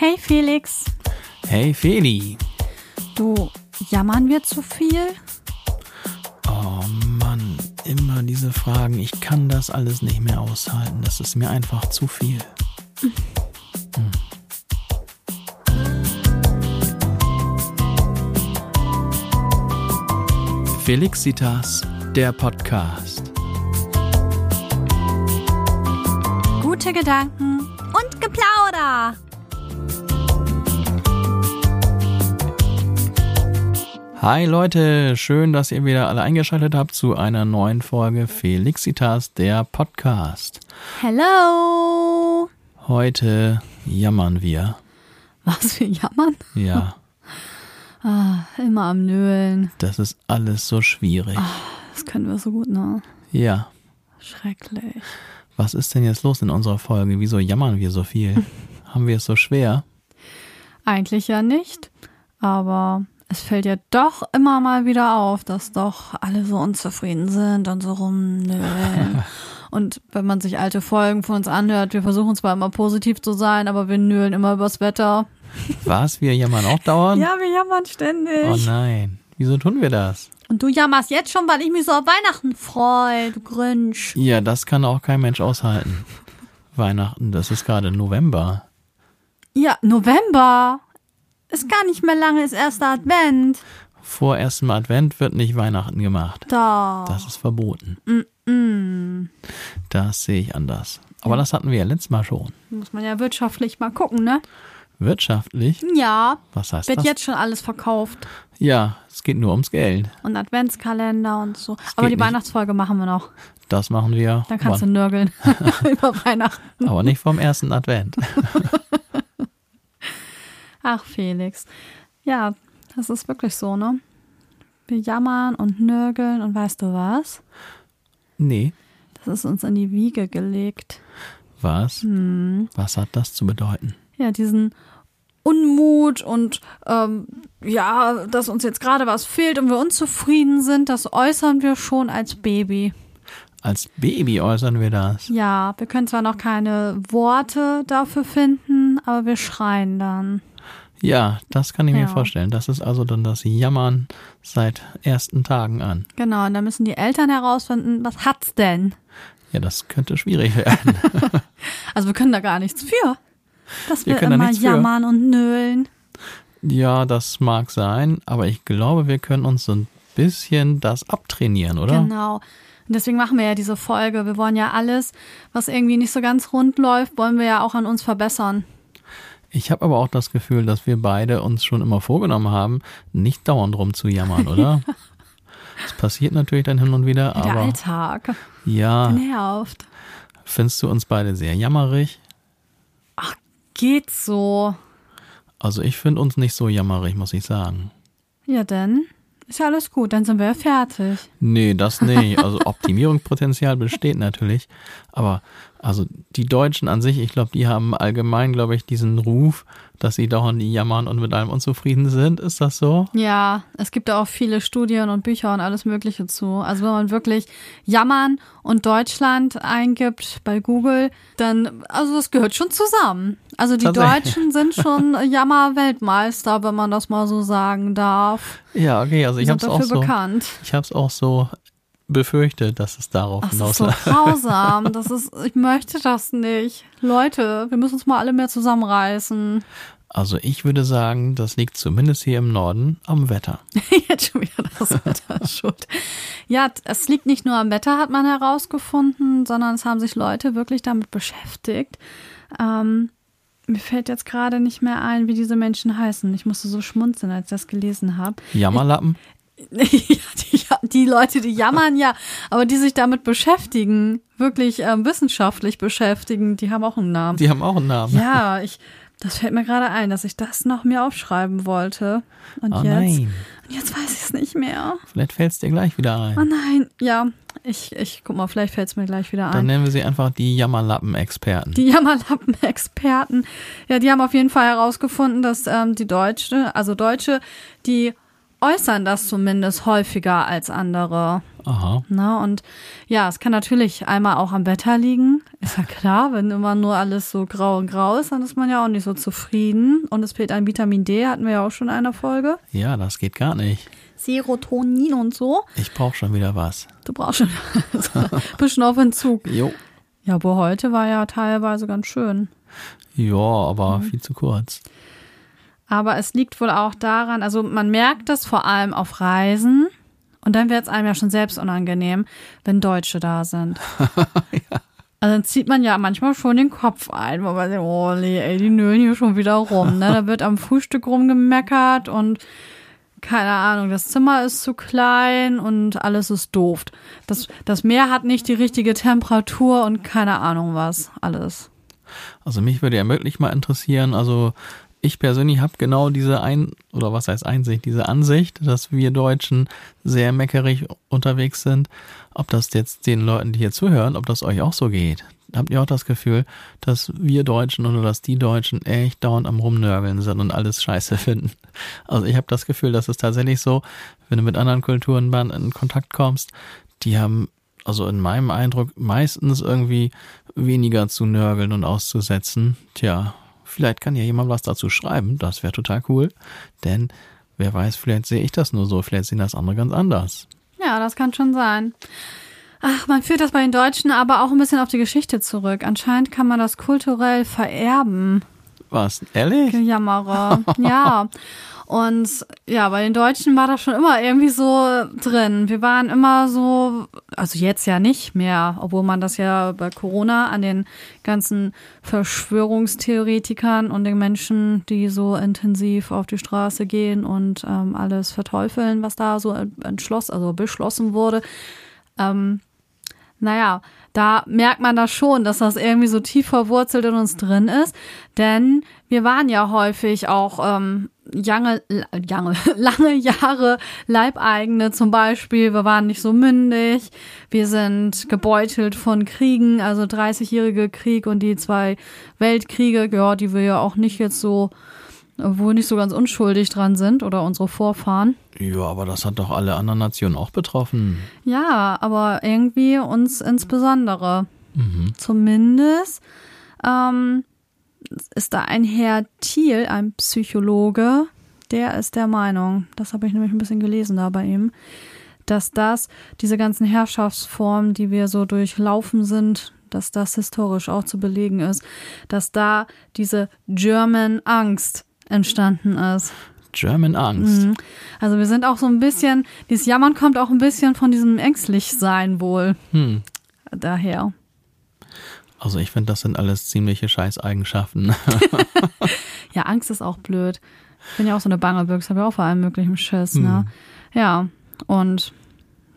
Hey Felix, Hey Feli. du, jammern wir zu viel? Oh Mann, immer diese Fragen. Ich kann das alles nicht mehr aushalten. Das ist mir einfach zu viel. Hm. Felixitas, der Podcast. Gute Gedanken und Geplauder. Hi Leute, schön, dass ihr wieder alle eingeschaltet habt zu einer neuen Folge Felixitas, der Podcast. Hello. Heute jammern wir. Was für jammern? Ja, Ah, immer am Nölen. das ist alles so schwierig. Das können wir so gut, ne? Ja, Schrecklich. was ist denn jetzt los in unserer Folge? Wieso jammern wir so viel? Haben wir es so schwer? Eigentlich ja nicht, aber es fällt ja doch immer mal wieder auf, dass doch alle so unzufrieden sind und so rumnölen. und wenn man sich alte Folgen von uns anhört, wir versuchen zwar immer positiv zu sein, aber wir nölen immer übers Wetter. Was? Wir jammern auch dauernd? Ja, wir jammern ständig. Oh nein. Wieso tun wir das? Und du jammerst jetzt schon, weil ich mich so auf Weihnachten freue, du Grinch. Ja, das kann auch kein Mensch aushalten. Weihnachten, das ist gerade November. Ja, November. Ist gar nicht mehr lange, ist erster Advent. Vor erstem Advent wird nicht Weihnachten gemacht. Da. Das ist verboten. Mm. Das sehe ich anders. Aber das hatten wir ja letztes Mal schon. Muss man ja wirtschaftlich mal gucken, ne? Wirtschaftlich? Ja. Was heißt Wird das? jetzt schon alles verkauft. Ja, es geht nur ums Geld. Und Adventskalender und so. Aber die nicht. Weihnachtsfolge machen wir noch. Das machen wir. Dann kannst wann? du nörgeln über Weihnachten. Aber nicht vom ersten Advent. Ach, Felix. Ja, das ist wirklich so, ne? Wir jammern und nörgeln und weißt du was? Nee. Das ist uns in die Wiege gelegt. Was? Hm. Was hat das zu bedeuten? Ja, diesen Unmut und ähm, ja, dass uns jetzt gerade was fehlt und wir unzufrieden sind, das äußern wir schon als Baby. Als Baby äußern wir das. Ja, wir können zwar noch keine Worte dafür finden, aber wir schreien dann. Ja, das kann ich Ja. mir vorstellen. Das ist also dann das Jammern seit ersten Tagen an. Genau, und da müssen die Eltern herausfinden, was hat's denn? Ja, das könnte schwierig werden. Also wir können da gar nichts für. Dass Wir wir, können immer nichts für. jammern und nölen. ja, das mag sein, aber ich glaube, wir können uns so ein bisschen das abtrainieren, oder? Genau. Und deswegen machen wir ja diese Folge. Wir wollen ja alles, was irgendwie nicht so ganz rund läuft, wollen wir ja auch an uns verbessern. Ich habe aber auch das Gefühl, dass wir beide uns schon immer vorgenommen haben, nicht dauernd rumzujammern, oder? Es passiert natürlich dann hin und wieder, Der aber Alltag ja, nervt. findest du uns beide sehr jammerig? Geht so. Also ich finde uns nicht so jammerig, muss ich sagen. Ja, denn ist ja alles gut, dann sind wir ja fertig. Nee, das nicht. Also Optimierungspotenzial besteht natürlich. Aber also die Deutschen an sich, ich glaube, die haben allgemein, glaube ich, diesen Ruf, dass sie dauernd jammern und mit allem unzufrieden sind. Ist das so? Ja, es gibt da auch viele Studien und Bücher und alles Mögliche zu. Also wenn man wirklich Jammern und Deutschland eingibt bei Google, dann, also das gehört schon zusammen. Also die. Deutschen sind schon Jammer-Weltmeister, wenn man das mal so sagen darf. Ja, okay. Also ich habe es auch so. bekannt. Ich habe es auch so befürchtet, dass es darauf Das ist so hinausläuft. grausam. Das ist, ich möchte das nicht. Leute, wir müssen uns mal alle mehr zusammenreißen. Also ich würde sagen, das liegt zumindest hier im Norden am Wetter. Jetzt schon wieder das Wetter schuld. Ja, es liegt nicht nur am Wetter, hat man herausgefunden, sondern es haben sich Leute wirklich damit beschäftigt. Ähm, mir fällt jetzt gerade nicht mehr ein, wie diese Menschen heißen. Ich musste so schmunzeln, als ich das gelesen habe. Jammerlappen? die, die Leute, die jammern, ja, aber die sich damit beschäftigen, wirklich ähm, wissenschaftlich beschäftigen, die haben auch einen Namen. Die haben auch einen Namen. Ja, ich, das fällt mir gerade ein, dass ich das noch mir aufschreiben wollte. Und Oh jetzt, nein. und jetzt weiß ich es nicht mehr. Vielleicht fällt es dir gleich wieder Oh ein. nein, ja, ich, ich guck mal, vielleicht fällt es mir gleich wieder Dann ein. nennen wir sie einfach die Jammerlappen-Experten. Die Jammerlappen-Experten, ja, die haben auf jeden Fall herausgefunden, dass ähm, die Deutsche, also Deutsche, die äußern das zumindest häufiger als andere. Aha. Na, und ja, es kann natürlich einmal auch am Wetter liegen. Ist ja klar, wenn immer nur alles so grau und grau ist, dann ist man ja auch nicht so zufrieden. Und es fehlt ein Vitamin D, hatten wir ja auch schon in einer Folge. Ja, das geht gar nicht. Serotonin und so. Ich brauche schon wieder was. Du brauchst schon ein bisschen auf Entzug. Jo. Ja, aber heute war ja teilweise ganz schön. Ja, aber Mhm. viel zu kurz. Aber es liegt wohl auch daran, also man merkt das vor allem auf Reisen. Und dann wird es einem ja schon selbst unangenehm, wenn Deutsche da sind. Also dann zieht man ja manchmal schon den Kopf ein, wo man sagt, oh nee, ey, die nölen hier schon wieder rum. Ne? Da wird am Frühstück rumgemeckert und keine Ahnung, das Zimmer ist zu klein und alles ist doof. Das, das Meer hat nicht die richtige Temperatur und keine Ahnung was, alles. Also mich würde ja wirklich mal interessieren, also ich persönlich habe genau diese Ein- oder was heißt Einsicht, diese Ansicht, dass wir Deutschen sehr meckerig unterwegs sind. Ob das jetzt den Leuten, die hier zuhören, ob das euch auch so geht. Habt ihr auch das Gefühl, dass wir Deutschen oder dass die Deutschen echt dauernd am Rumnörgeln sind und alles scheiße finden? Also ich habe das Gefühl, dass es tatsächlich so, wenn du mit anderen Kulturen in Kontakt kommst, die haben also in meinem Eindruck meistens irgendwie weniger zu nörgeln und auszusetzen. Tja, vielleicht kann ja jemand was dazu schreiben, das wäre total cool, denn wer weiß, vielleicht sehe ich das nur so, vielleicht sehen das andere ganz anders. Ja, das kann schon sein. Ach, man führt das bei den Deutschen aber auch ein bisschen auf die Geschichte zurück. Anscheinend kann man das kulturell vererben. Was, ehrlich? Jammerer. ja. Und ja, bei den Deutschen war das schon immer irgendwie so drin. Wir waren immer so, also jetzt ja nicht mehr, obwohl man das ja bei Corona an den ganzen Verschwörungstheoretikern und den Menschen, die so intensiv auf die Straße gehen und ähm, alles verteufeln, was da so entschlossen, also beschlossen wurde. Ähm, naja, da merkt man das schon, dass das irgendwie so tief verwurzelt in uns drin ist. Denn wir waren ja häufig auch ähm, lange, lange, lange Jahre Leibeigene zum Beispiel. Wir waren nicht so mündig. Wir sind gebeutelt von Kriegen, also 30-jährige Krieg und die zwei Weltkriege, ja, die wir ja auch nicht jetzt so, wohl nicht so ganz unschuldig dran sind oder unsere Vorfahren. Ja, aber das hat doch alle anderen Nationen auch betroffen. Ja, aber irgendwie uns insbesondere. Zumindest ähm, ist da ein Herr Thiel, ein Psychologe, der ist der Meinung, das habe ich nämlich ein bisschen gelesen da bei ihm, dass das, diese ganzen Herrschaftsformen, die wir so durchlaufen sind, dass das historisch auch zu belegen ist, dass da diese German Angst entstanden ist. German Angst. Mhm. Also wir sind auch so ein bisschen, dieses Jammern kommt auch ein bisschen von diesem Ängstlichsein wohl Hm. daher. Also ich finde, das sind alles ziemliche Scheißeigenschaften. Ja, Angst ist auch blöd. Ich bin ja auch so eine Bangebüchse, habe ja auch vor allem möglichen Schiss, ne? Ja, und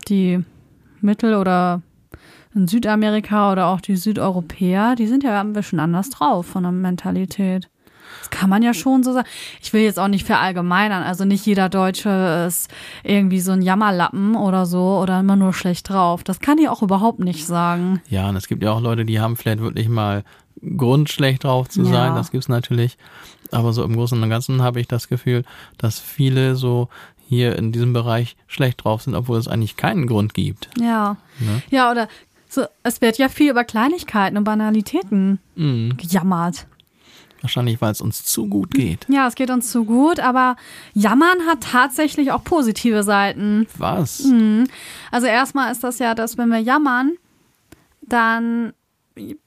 die Mittel- oder in Südamerika oder auch die Südeuropäer, die sind ja ein bisschen anders drauf von der Mentalität. Das kann man ja schon so sagen. Ich will jetzt auch nicht verallgemeinern. Also nicht jeder Deutsche ist irgendwie so ein Jammerlappen oder so oder immer nur schlecht drauf. Das kann ich auch überhaupt nicht sagen. Ja, und es gibt ja auch Leute, die haben vielleicht wirklich mal Grund, schlecht drauf zu Ja. sein. Das gibt's natürlich. Aber so im Großen und Ganzen habe ich das Gefühl, dass viele so hier in diesem Bereich schlecht drauf sind, obwohl es eigentlich keinen Grund gibt. Ja. Ne? Ja, oder so, es wird ja viel über Kleinigkeiten und Banalitäten Mhm. gejammert. Wahrscheinlich, weil es uns zu gut geht. Ja, es geht uns zu gut, aber Jammern hat tatsächlich auch positive Seiten. Was? Mhm. Also erstmal ist das ja, dass wenn wir jammern, dann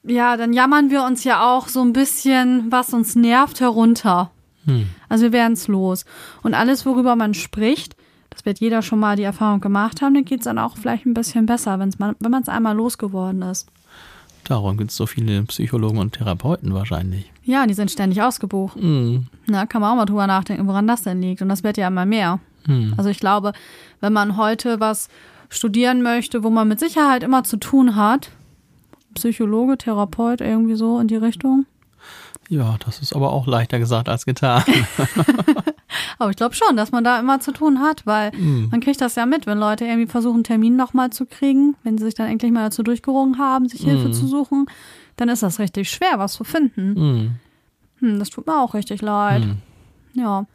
ja, dann jammern wir uns ja auch so ein bisschen, was uns nervt, herunter. Hm. Also wir werden es los. Und alles, worüber man spricht, das wird jeder schon mal die Erfahrung gemacht haben, dann geht es dann auch vielleicht ein bisschen besser, wenn's man, wenn man es einmal losgeworden ist. Darum gibt's so viele Psychologen und Therapeuten wahrscheinlich. Ja, die sind ständig ausgebucht. Mhm. Na, kann man auch mal drüber nachdenken, woran das denn liegt. Und das wird ja immer mehr. Hm. Also ich glaube, wenn man heute was studieren möchte, wo man mit Sicherheit immer zu tun hat, Psychologe, Therapeut, irgendwie so in die Richtung. Ja, das ist aber auch leichter gesagt als getan. Aber ich glaube schon, dass man da immer zu tun hat, weil man kriegt das ja mit, wenn Leute irgendwie versuchen, einen Termin nochmal zu kriegen, wenn sie sich dann endlich mal dazu durchgerungen haben, sich Hilfe zu suchen, dann ist das richtig schwer, was zu finden. Mhm. Hm, das tut mir auch richtig leid. Mhm. Ja.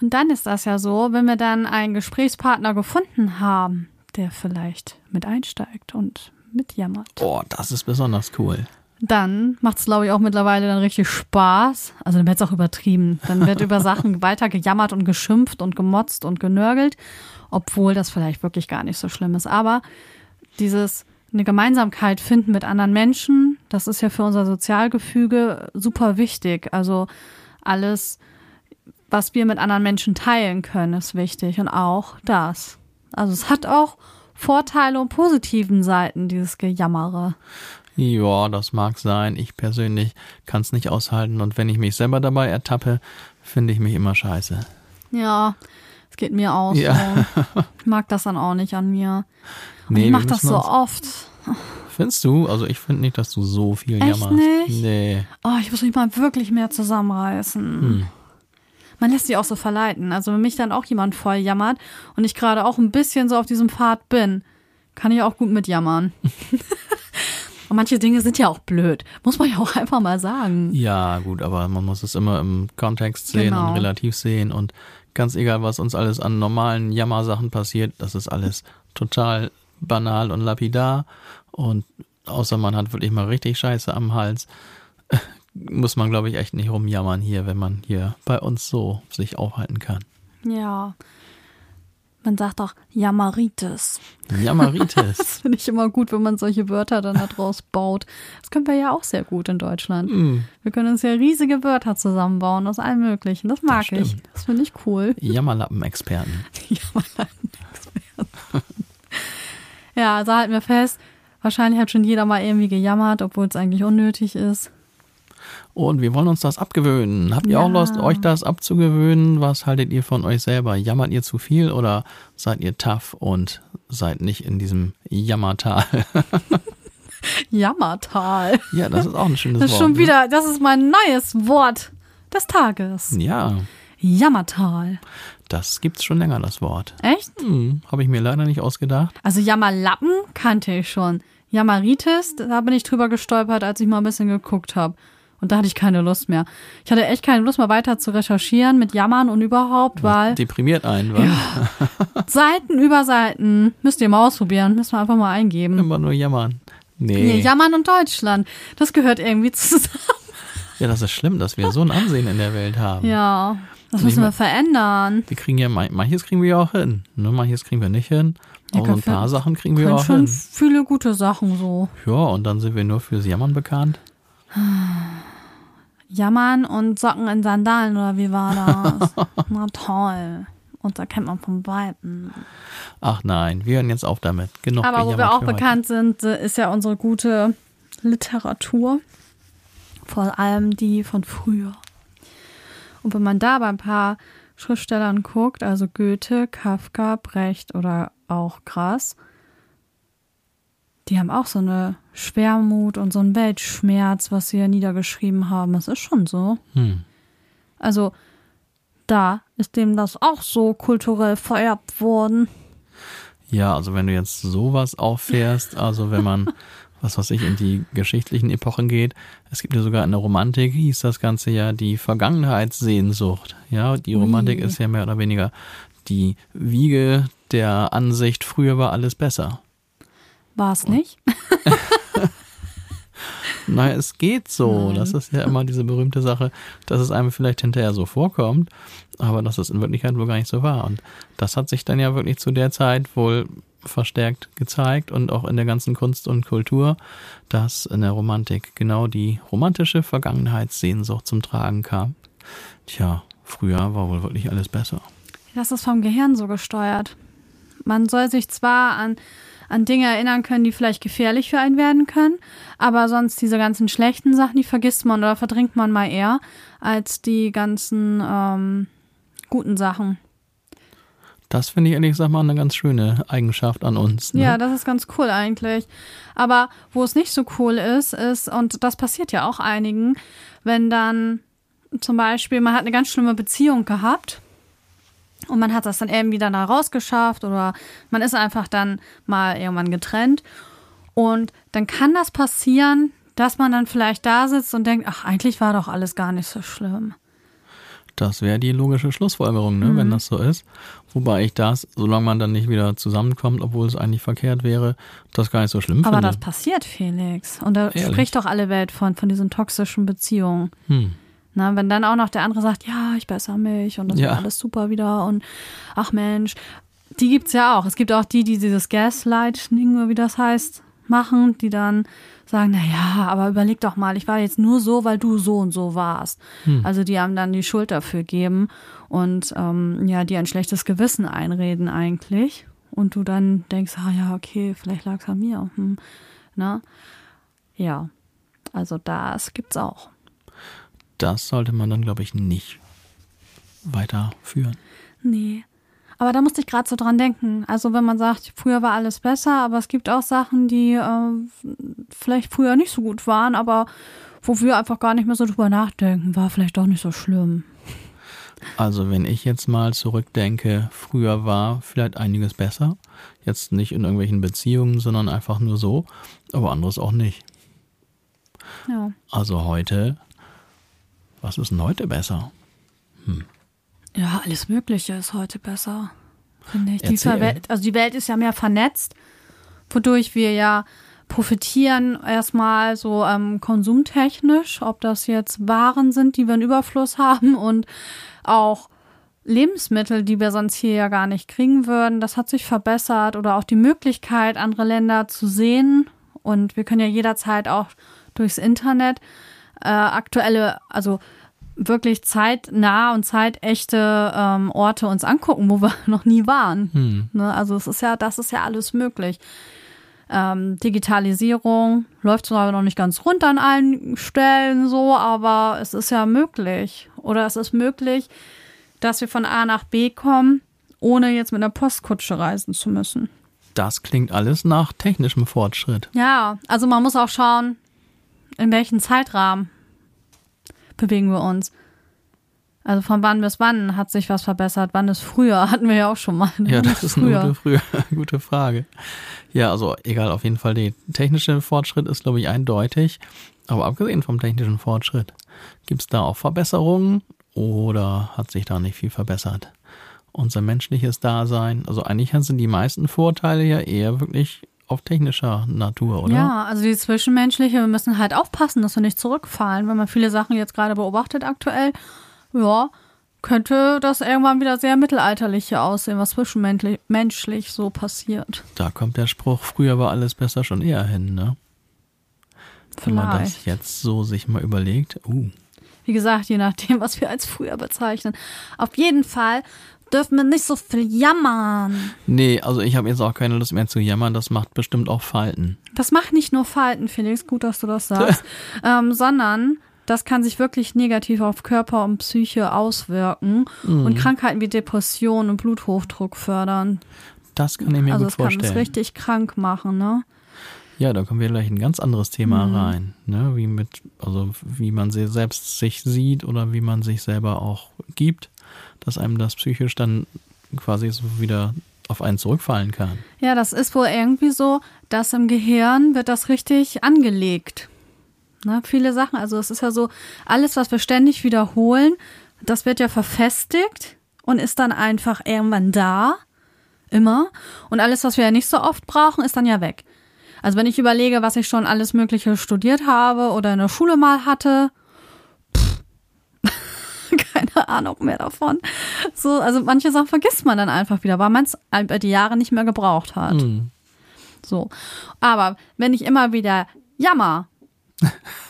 Und dann ist das ja so, wenn wir dann einen Gesprächspartner gefunden haben, der vielleicht mit einsteigt und mitjammert. Oh, das ist besonders cool. Dann macht es, glaube ich, auch mittlerweile dann richtig Spaß. Also dann wird es auch übertrieben. Dann wird über Sachen weiter gejammert und geschimpft und gemotzt und genörgelt, obwohl das vielleicht wirklich gar nicht so schlimm ist. Aber dieses eine Gemeinsamkeit finden mit anderen Menschen, das ist ja für unser Sozialgefüge super wichtig. Also alles, was wir mit anderen Menschen teilen können, ist wichtig und auch das. Also es hat auch Vorteile und positiven Seiten, dieses Gejammere. Ja, das mag sein. Ich persönlich kann es nicht aushalten und wenn ich mich selber dabei ertappe, finde ich mich immer scheiße. Ja, es geht mir auch Ja. so. Ich mag das dann auch nicht an mir. Und Nee, ich wir mache das so oft. Findest du? Also ich finde nicht, dass du so viel Echt jammerst. nicht? Nee. Oh, ich muss mich mal wirklich mehr zusammenreißen. Hm. Man lässt sich auch so verleiten. Also wenn mich dann auch jemand voll jammert und ich gerade auch ein bisschen so auf diesem Pfad bin, kann ich auch gut mitjammern. und manche Dinge sind ja auch blöd. Muss man ja auch einfach mal sagen. Ja, gut, aber man muss es immer im Kontext sehen Genau. und relativ sehen und ganz egal, was uns alles an normalen Jammersachen passiert, das ist alles total banal und lapidar und außer man hat wirklich mal richtig Scheiße am Hals, muss man, glaube ich, echt nicht rumjammern hier, wenn man hier bei uns so sich aufhalten kann. Ja. Man sagt auch Jammeritis. Jammeritis. Das finde ich immer gut, wenn man solche Wörter dann daraus baut. Das können wir ja auch sehr gut in Deutschland. Hm, Wir können uns ja riesige Wörter zusammenbauen aus allem Möglichen. Das mag Das ich. Das finde ich cool. Jammerlappen-Experten. Ja, also halten wir fest, wahrscheinlich hat schon jeder mal irgendwie gejammert, obwohl es eigentlich unnötig ist. Und wir wollen uns das abgewöhnen. Habt ihr Ja. auch Lust, euch das abzugewöhnen? Was haltet ihr von euch selber? Jammert ihr zu viel oder seid ihr tough und seid nicht in diesem Jammertal? Jammertal. ja, das ist auch ein schönes Das ist Wort. schon ne? wieder, das ist mein neues Wort des Tages. Ja, Jammertal. das gibt's schon länger, das Wort. Echt? Hm, Habe ich mir leider nicht ausgedacht. Also Jammerlappen kannte ich schon. Jammeritis, da bin ich drüber gestolpert, als ich mal ein bisschen geguckt habe. Und da hatte ich keine Lust mehr. Ich hatte echt keine Lust mehr weiter zu recherchieren mit Jammern und überhaupt, weil Deprimiert einen, wa? Seiten über Seiten müsst ihr mal ausprobieren, müssen wir einfach mal eingeben. Immer nur jammern. Nee. Nee, Jammern und Deutschland, das gehört irgendwie zusammen. Ja, das ist schlimm, dass wir so ein Ansehen in der Welt haben. Ja, das müssen wir verändern. Wir kriegen ja, man- manches kriegen wir ja auch hin. Ne? Manches kriegen wir nicht hin. Ja, Aber ein paar Sachen kriegen wir auch schon hin. viele gute Sachen so. Ja, und dann sind wir nur fürs Jammern bekannt. Jammern und Socken in Sandalen oder wie war das? Na toll. Und da kennt man vom Weiten. Ach nein, wir hören jetzt auf damit. Genug Aber wo wir auch bekannt sind, äh, ist ja unsere gute Literatur. Vor allem die von früher. Und wenn man da bei ein paar Schriftstellern guckt, also Goethe, Kafka, Brecht oder auch Grass, die haben auch so eine Schwermut und so einen Weltschmerz, was sie ja niedergeschrieben haben. Das ist schon so. Hm. Also da ist dem das auch so kulturell vererbt worden. Ja, also wenn du jetzt sowas auffährst, also wenn man, was weiß ich, in die geschichtlichen Epochen geht, es gibt ja sogar in der Romantik, hieß das Ganze ja die Vergangenheitssehnsucht. Ja, die Romantik Ui. ist ja mehr oder weniger die Wiege der Ansicht, früher war alles besser. War es nicht? Naja, es geht so. Nein. Das ist ja immer diese berühmte Sache, dass es einem vielleicht hinterher so vorkommt, aber dass es in Wirklichkeit wohl gar nicht so war. Und das hat sich dann ja wirklich zu der Zeit wohl verstärkt gezeigt und auch in der ganzen Kunst und Kultur, dass in der Romantik genau die romantische Vergangenheitssehnsucht zum Tragen kam. Tja, früher war wohl wirklich alles besser. Das ist vom Gehirn so gesteuert. Man soll sich zwar an, an Dinge erinnern können, die vielleicht gefährlich für einen werden können, aber sonst diese ganzen schlechten Sachen, die vergisst man oder verdrängt man mal eher, als die ganzen ähm, guten Sachen. Das finde ich ehrlich gesagt mal eine ganz schöne Eigenschaft an uns. Ne? Ja, das ist ganz cool eigentlich. Aber wo es nicht so cool ist, ist, und das passiert ja auch einigen, wenn dann zum Beispiel, man hat eine ganz schlimme Beziehung gehabt und man hat das dann irgendwie dann da rausgeschafft oder man ist einfach dann mal irgendwann getrennt. Und dann kann das passieren, dass man dann vielleicht da sitzt und denkt, ach, eigentlich war doch alles gar nicht so schlimm. Das wäre die logische Schlussfolgerung, ne, wenn das so ist. Wobei ich das, solange man dann nicht wieder zusammenkommt, obwohl es eigentlich verkehrt wäre, das gar nicht so schlimm Aber finde. das passiert, Felix. Und da Ehrlich? spricht doch alle Welt von, von diesen toxischen Beziehungen. Hm. Na, wenn dann auch noch der andere sagt, ja, ich bessere mich und das Ja. wird alles super wieder und ach Mensch, die gibt's ja auch. Es gibt auch die, die dieses Gaslighting, oder wie das heißt, machen, die dann sagen, na ja, aber überleg doch mal, ich war jetzt nur so, weil du so und so warst. Also die haben dann die Schuld dafür geben und ähm, ja, die ein schlechtes Gewissen einreden eigentlich. Und du dann denkst, ah ja, okay, vielleicht lag's an mir. Hm. Na? Ja, also das gibt's auch. Das sollte man dann, glaube ich, nicht weiterführen. Nee. Aber da musste ich gerade so dran denken. Also wenn man sagt, früher war alles besser, aber es gibt auch Sachen, die äh, vielleicht früher nicht so gut waren, aber wo wir einfach gar nicht mehr so drüber nachdenken, war vielleicht doch nicht so schlimm. Also wenn ich jetzt mal zurückdenke, früher war vielleicht einiges besser. Jetzt nicht in irgendwelchen Beziehungen, sondern einfach nur so, aber anderes auch nicht. Ja. Also heute, was ist denn heute besser? Ja, alles Mögliche ist heute besser, finde ich. Die. Verwelt, also die Welt ist ja mehr vernetzt, wodurch wir ja profitieren erstmal so ähm, konsumtechnisch, ob das jetzt Waren sind, die wir in Überfluss haben und auch Lebensmittel, die wir sonst hier ja gar nicht kriegen würden. Das hat sich verbessert oder auch die Möglichkeit, andere Länder zu sehen. Und wir können ja jederzeit auch durchs Internet äh, aktuelle, also wirklich zeitnah und zeitechte ähm, Orte uns angucken, wo wir noch nie waren. Hm. Ne? Also es ist ja, das ist ja alles möglich. Ähm, Digitalisierung läuft zwar noch nicht ganz rund an allen Stellen so, aber es ist ja möglich. Oder es ist möglich, dass wir von A nach B kommen, ohne jetzt mit einer Postkutsche reisen zu müssen. Das klingt alles nach technischem Fortschritt. Ja, also man muss auch schauen, in welchem Zeitrahmen bewegen wir uns. Also von wann bis wann hat sich was verbessert? Wann ist früher? Hatten wir ja auch schon mal. ne? Ja, das ist eine gute, früher, gute Frage. Ja, also egal, auf jeden Fall, der technische Fortschritt ist, glaube ich, eindeutig. Aber abgesehen vom technischen Fortschritt, gibt es da auch Verbesserungen oder hat sich da nicht viel verbessert? Unser menschliches Dasein, also eigentlich sind die meisten Vorteile ja eher wirklich auf technischer Natur, oder? Ja, also die zwischenmenschliche, wir müssen halt aufpassen, dass wir nicht zurückfallen. Wenn man viele Sachen jetzt gerade beobachtet aktuell, ja, könnte das irgendwann wieder sehr mittelalterlich hier aussehen, was zwischenmenschlich menschlich so passiert. Da kommt der Spruch, früher war alles besser schon eher hin, ne? Wenn man das Vielleicht. jetzt so sich mal überlegt, uh, Wie gesagt, je nachdem, was wir als früher bezeichnen. Auf jeden Fall dürfen wir nicht so viel jammern. Nee, also ich habe jetzt auch keine Lust mehr zu jammern, das macht bestimmt auch Falten. Das macht nicht nur Falten, Felix, gut, dass du das sagst, ähm, sondern das kann sich wirklich negativ auf Körper und Psyche auswirken Mhm. und Krankheiten wie Depression und Bluthochdruck fördern. Das kann ich mir also gut es kann vorstellen. es richtig krank machen, ne? Ja, da kommen wir gleich in ein ganz anderes Thema Mhm. rein, ne? Wie mit, also wie man se- selbst sich sieht oder wie man sich selber auch gibt, dass einem das psychisch dann quasi so wieder auf einen zurückfallen kann. Ja, das ist wohl irgendwie so, dass im Gehirn wird das richtig angelegt. Ne, viele Sachen, also es ist ja so, alles, was wir ständig wiederholen, das wird ja verfestigt und ist dann einfach irgendwann da, immer. Und alles, was wir ja nicht so oft brauchen, ist dann ja weg. Also wenn ich überlege, was ich schon alles Mögliche studiert habe oder in der Schule mal hatte, Ahnung mehr davon. So, also manche Sachen vergisst man dann einfach wieder, weil man es über die Jahre nicht mehr gebraucht hat. Hm. So. Aber wenn ich immer wieder jammer,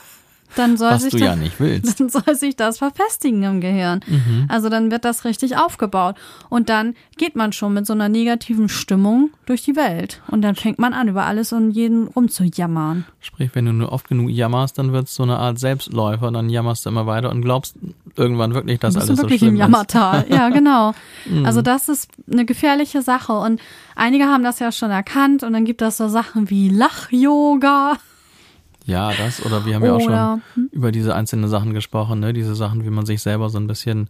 dann soll Was sich du das, ja nicht willst. dann soll sich das verfestigen im Gehirn. Mhm. Also dann wird das richtig aufgebaut. Und dann geht man schon mit so einer negativen Stimmung durch die Welt. Und dann fängt man an, über alles und jeden rumzujammern. Sprich, wenn du nur oft genug jammerst, dann wird es so eine Art Selbstläufer, dann jammerst du immer weiter und glaubst irgendwann wirklich, dass alles du wirklich so schlimm im ist. Jammertal. Ja, genau. Mhm. Also das ist eine gefährliche Sache. Und einige haben das ja schon erkannt. Und dann gibt es so Sachen wie Lach-Yoga. Ja, das oder wir haben ja auch Oder- schon über diese einzelnen Sachen gesprochen, ne? Diese Sachen, wie man sich selber so ein bisschen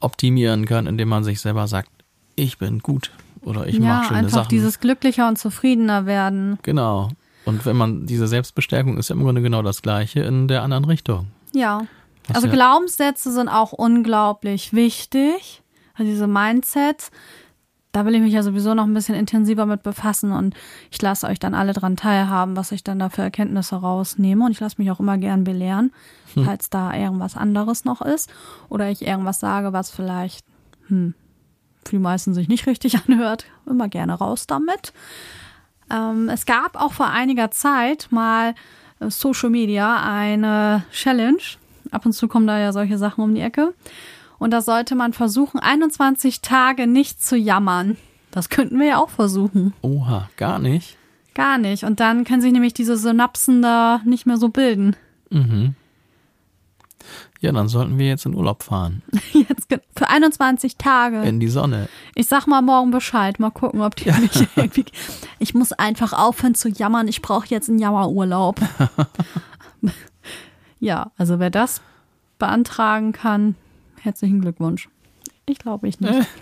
optimieren kann, indem man sich selber sagt, ich bin gut oder ich ja, mache schöne einfach Sachen. dieses glücklicher und zufriedener werden. genau. Und wenn man diese Selbstbestärkung ist ja im Grunde genau das gleiche in der anderen Richtung. Ja, Was Also ja- Glaubenssätze sind auch unglaublich wichtig. Also diese Mindsets, da will ich mich ja sowieso noch ein bisschen intensiver mit befassen und ich lasse euch dann alle dran teilhaben, was ich dann da für Erkenntnisse rausnehme und ich lasse mich auch immer gern belehren, falls da irgendwas anderes noch ist oder ich irgendwas sage, was vielleicht hm, für die meisten sich nicht richtig anhört. Immer gerne raus damit. Ähm, es gab auch vor einiger Zeit mal äh, Social Media eine Challenge. Ab und zu kommen da ja solche Sachen um die Ecke. Und da sollte man versuchen, 21 Tage nicht zu jammern. Das könnten wir ja auch versuchen. Oha, gar nicht. Gar nicht. Und dann können sich nämlich diese Synapsen da nicht mehr so bilden. Mhm. Ja, dann sollten wir jetzt in Urlaub fahren. Jetzt für 21 Tage. In die Sonne. Ich sag mal morgen Bescheid. Mal gucken, ob die mich irgendwie. Ich muss einfach aufhören zu jammern. Ich brauche jetzt einen Jammerurlaub. ja, also wer das beantragen kann, herzlichen Glückwunsch. Ich glaube ich nicht.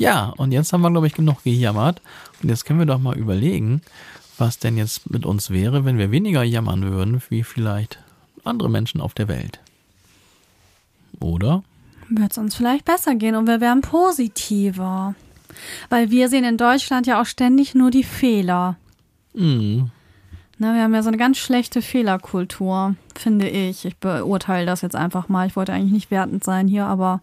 Ja, und jetzt haben wir, glaube ich, genug gejammert. Und jetzt können wir doch mal überlegen, was denn jetzt mit uns wäre, wenn wir weniger jammern würden, wie vielleicht andere Menschen auf der Welt. Oder? Wird es uns vielleicht besser gehen und wir wären positiver. Weil wir sehen in Deutschland ja auch ständig nur die Fehler. Mhm. Ne, wir haben ja so eine ganz schlechte Fehlerkultur, finde ich. Ich beurteile das jetzt einfach mal. Ich wollte eigentlich nicht wertend sein hier, aber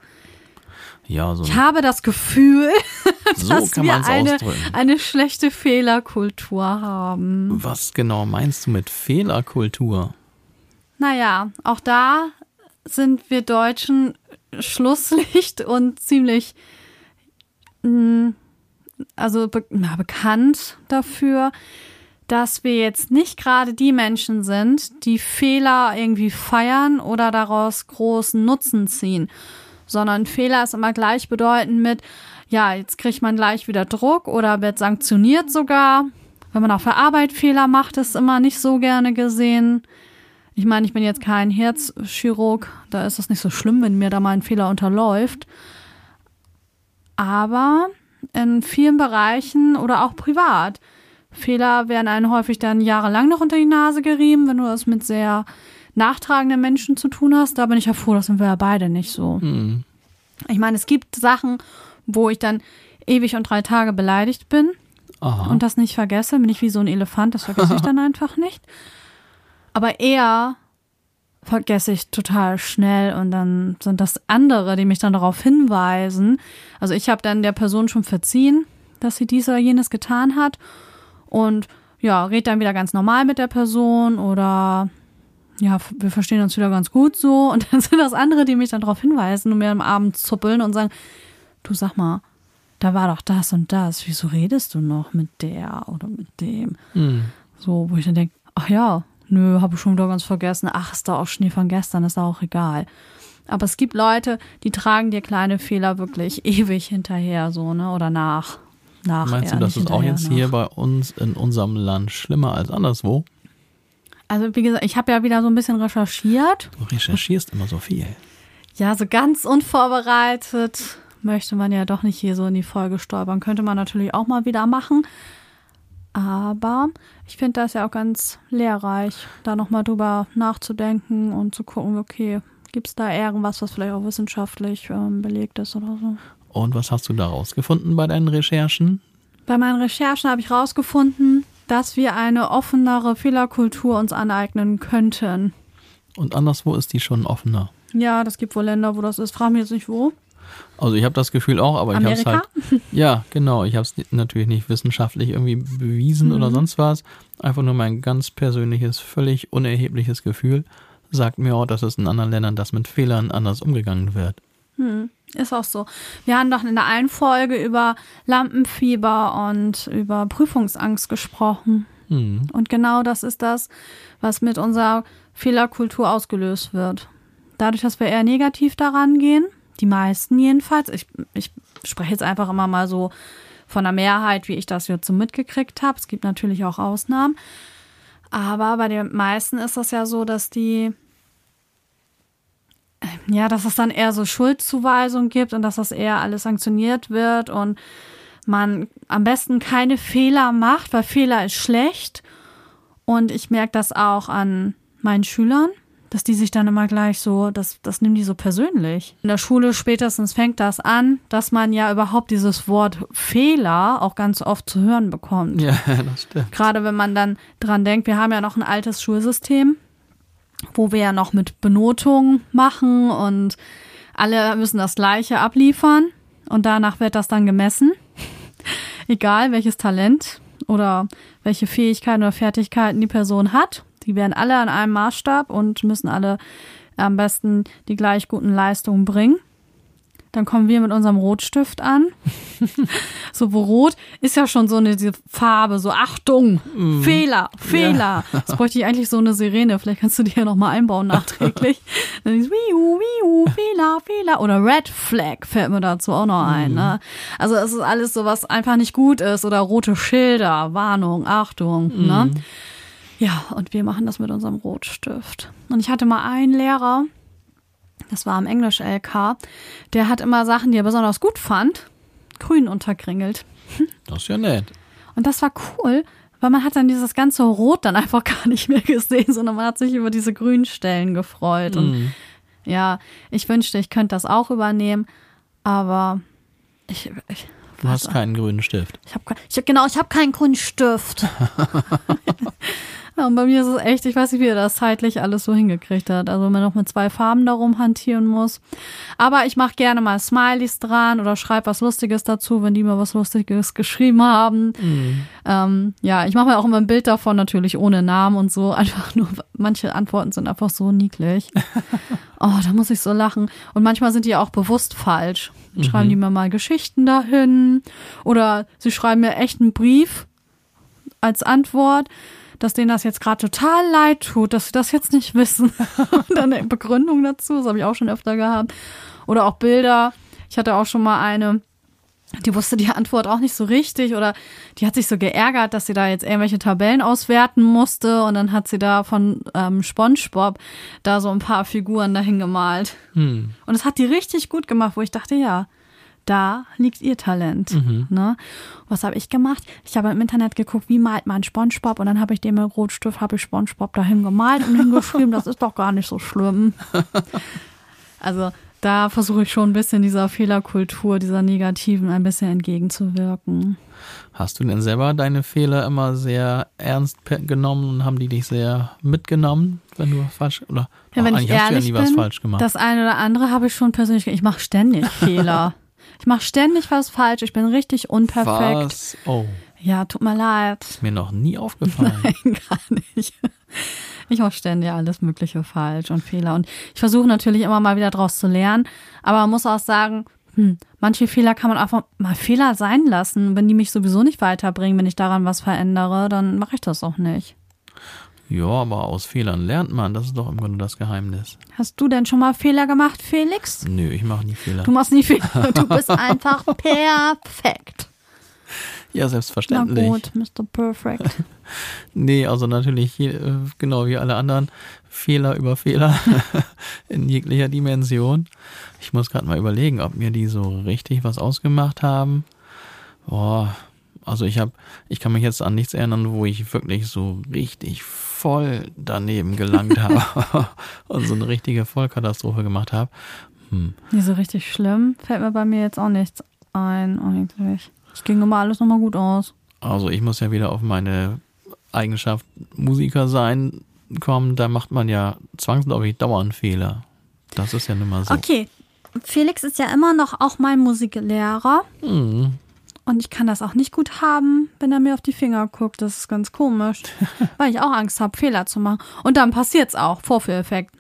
Ja, so, ich habe das Gefühl, so dass wir eine, eine schlechte Fehlerkultur haben. Was genau meinst du mit Fehlerkultur? Naja, auch da sind wir Deutschen Schlusslicht und ziemlich mh, also be na, bekannt dafür, dass wir jetzt nicht gerade die Menschen sind, die Fehler irgendwie feiern oder daraus großen Nutzen ziehen, sondern Fehler ist immer gleichbedeutend mit, ja, jetzt kriegt man gleich wieder Druck oder wird sanktioniert sogar. Wenn man auf der Arbeit Fehler macht, ist immer nicht so gerne gesehen. Ich meine, ich bin jetzt kein Herzchirurg, da ist es nicht so schlimm, wenn mir da mal ein Fehler unterläuft. Aber in vielen Bereichen oder auch privat, Fehler werden einem häufig dann jahrelang noch unter die Nase gerieben, wenn du das mit sehr nachtragenden Menschen zu tun hast. Da bin ich ja froh, das sind wir ja beide nicht so. Hm. Ich meine, es gibt Sachen, wo ich dann ewig und drei Tage beleidigt bin Aha. und das nicht vergesse, bin ich wie so ein Elefant, das vergesse ich dann einfach nicht. Aber eher vergesse ich total schnell und dann sind das andere, die mich dann darauf hinweisen. Also ich habe dann der Person schon verziehen, dass sie dies oder jenes getan hat und ja, red dann wieder ganz normal mit der Person oder ja, wir verstehen uns wieder ganz gut so und dann sind das andere, die mich dann darauf hinweisen und mir am Abend zuppeln und sagen, du sag mal, da war doch das und das, wieso redest du noch mit der oder mit dem? Hm. So, wo ich dann denke, ach ja, nö, habe ich schon wieder ganz vergessen. Ach, ist da auch Schnee von gestern, ist auch egal. Aber es gibt Leute, die tragen dir kleine Fehler wirklich ewig hinterher, so, ne? Oder nach. Nach Meinst du, das ist auch jetzt nach. hier bei uns in unserem Land schlimmer als anderswo? Also, wie gesagt, ich habe ja wieder so ein bisschen recherchiert. Du recherchierst immer so viel. Ja, so ganz unvorbereitet möchte man ja doch nicht hier so in die Folge stolpern. Könnte man natürlich auch mal wieder machen. Aber ich finde das ja auch ganz lehrreich, da nochmal drüber nachzudenken und zu gucken, okay, gibt es da irgendwas, was vielleicht auch wissenschaftlich ähm, belegt ist oder so. Und was hast du da rausgefunden bei deinen Recherchen? Bei meinen Recherchen habe ich herausgefunden, dass wir eine offenere Fehlerkultur uns aneignen könnten. Und anderswo ist die schon offener. Ja, das gibt wohl Länder, wo das ist. Frag mich jetzt nicht wo. Also ich habe das Gefühl auch, aber ich habe es Amerika? halt. Ja, genau. Ich habe es natürlich nicht wissenschaftlich irgendwie bewiesen oder Mhm. sonst was. Einfach nur mein ganz persönliches, völlig unerhebliches Gefühl sagt mir auch, dass es in anderen Ländern das mit Fehlern anders umgegangen wird. Hm, ist auch so. Wir haben doch in der einen Folge über Lampenfieber und über Prüfungsangst gesprochen. Hm. Und genau das ist das, was mit unserer Fehlerkultur ausgelöst wird. Dadurch, dass wir eher negativ daran gehen, die meisten jedenfalls, ich, ich spreche jetzt einfach immer mal so von der Mehrheit, wie ich das jetzt so mitgekriegt habe. Es gibt natürlich auch Ausnahmen. Aber bei den meisten ist das ja so, dass die ja, dass es dann eher so Schuldzuweisung gibt und dass das eher alles sanktioniert wird und man am besten keine Fehler macht, weil Fehler ist schlecht. Und ich merke das auch an meinen Schülern, dass die sich dann immer gleich so, das, das nehmen die so persönlich. In der Schule spätestens fängt das an, dass man ja überhaupt dieses Wort Fehler auch ganz oft zu hören bekommt. Ja, das stimmt. Gerade wenn man dann dran denkt, wir haben ja noch ein altes Schulsystem, wo wir ja noch mit Benotung machen und alle müssen das Gleiche abliefern und danach wird das dann gemessen. Egal welches Talent oder welche Fähigkeiten oder Fertigkeiten die Person hat. Die werden alle an einem Maßstab und müssen alle am besten die gleich guten Leistungen bringen. Dann kommen wir mit unserem Rotstift an. so, wo Rot ist ja schon so eine diese Farbe, so Achtung, mm. Fehler, Fehler. Ja. Jetzt bräuchte ich eigentlich so eine Sirene. Vielleicht kannst du die ja nochmal einbauen nachträglich. Dann ist Wiu, Wiu, Fehler, Fehler. Oder Red Flag fällt mir dazu auch noch ein. Mm. Ne? Also es ist alles so, was einfach nicht gut ist. Oder rote Schilder, Warnung, Achtung. Mm. Ne? Ja, und wir machen das mit unserem Rotstift. Und ich hatte mal einen Lehrer, das war im Englisch-LK, der hat immer Sachen, die er besonders gut fand, grün unterkringelt. Das ist ja nett. Und das war cool, weil man hat dann dieses ganze Rot dann einfach gar nicht mehr gesehen, sondern man hat sich über diese grünen Stellen gefreut. Und mm. ja, ich wünschte, ich könnte das auch übernehmen, aber ich, ich Du hast keinen grünen Stift. Ich habe ich, genau, ich habe keinen grünen Stift. Ja, und bei mir ist es echt, ich weiß nicht, wie er das zeitlich alles so hingekriegt hat. Also wenn man noch mit zwei Farben darum hantieren muss. Aber ich mache gerne mal Smileys dran oder schreibe was Lustiges dazu, wenn die mal was Lustiges geschrieben haben. Mhm. Ähm, ja, ich mache mir auch immer ein Bild davon, natürlich ohne Namen und so. Einfach nur, manche Antworten sind einfach so niedlich. oh, da muss ich so lachen. Und manchmal sind die auch bewusst falsch. Dann mhm. schreiben die mir mal Geschichten dahin. Oder sie schreiben mir echt einen Brief als Antwort dass denen das jetzt gerade total leid tut, dass sie das jetzt nicht wissen. Und dann eine Begründung dazu, das habe ich auch schon öfter gehabt. Oder auch Bilder. Ich hatte auch schon mal eine, die wusste die Antwort auch nicht so richtig oder die hat sich so geärgert, dass sie da jetzt irgendwelche Tabellen auswerten musste und dann hat sie da von ähm, SpongeBob da so ein paar Figuren dahin gemalt. Hm. Und es hat die richtig gut gemacht, wo ich dachte, ja, da liegt ihr Talent. Mhm. Ne? Was habe ich gemacht? Ich habe im Internet geguckt, wie malt man SpongeBob und dann habe ich dem mit Rotstift habe ich SpongeBob dahin gemalt und hingeschrieben, das ist doch gar nicht so schlimm. Also da versuche ich schon ein bisschen dieser Fehlerkultur, dieser negativen ein bisschen entgegenzuwirken. Hast du denn selber deine Fehler immer sehr ernst genommen und haben die dich sehr mitgenommen, wenn du falsch oder ja, wenn ich ehrlich ja bin, Das eine oder andere habe ich schon persönlich. Ich mache ständig Fehler. Ich mache ständig was falsch. Ich bin richtig unperfekt. Was? Oh. Ja, tut mir leid. Ist mir noch nie aufgefallen. Nein, gar nicht. Ich mache ständig alles Mögliche falsch und Fehler. Und ich versuche natürlich immer mal wieder draus zu lernen. Aber man muss auch sagen, hm, manche Fehler kann man einfach mal Fehler sein lassen. Wenn die mich sowieso nicht weiterbringen, wenn ich daran was verändere, dann mache ich das auch nicht. Ja, aber aus Fehlern lernt man. Das ist doch im Grunde das Geheimnis. Hast du denn schon mal Fehler gemacht, Felix? Nö, ich mache nie Fehler. Du machst nie Fehler. Du bist einfach perfekt. Ja, selbstverständlich. Na gut, Mr. Perfect. nee, also natürlich, äh, genau wie alle anderen, Fehler über Fehler in jeglicher Dimension. Ich muss gerade mal überlegen, ob mir die so richtig was ausgemacht haben. Boah, also ich habe, ich kann mich jetzt an nichts erinnern, wo ich wirklich so richtig voll daneben gelangt habe und so eine richtige Vollkatastrophe gemacht habe. Hm. Nicht so richtig schlimm, fällt mir bei mir jetzt auch nichts ein eigentlich. Es ging immer alles nochmal gut aus. Also ich muss ja wieder auf meine Eigenschaft Musiker sein kommen. Da macht man ja zwangsläufig dauernd Fehler. Das ist ja nun mal so. Okay, Felix ist ja immer noch auch mein Musiklehrer. Mhm. Und ich kann das auch nicht gut haben, wenn er mir auf die Finger guckt. Das ist ganz komisch, weil ich auch Angst habe, Fehler zu machen. Und dann passiert es auch, Vorführeffekt.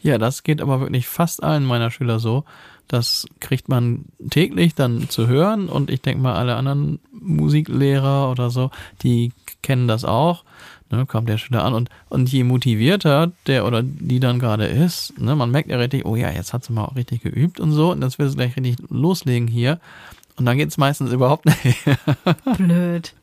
Ja, das geht aber wirklich fast allen meiner Schüler so. Das kriegt man täglich dann zu hören und ich denke mal, alle anderen Musiklehrer oder so, die kennen das auch. Ne, kommt der Schüler an und, und je motivierter der oder die dann gerade ist, ne, man merkt ja richtig, oh ja, jetzt hat sie mal auch richtig geübt und so und jetzt will sie gleich richtig loslegen hier. Und dann geht es meistens überhaupt nicht. Blöd.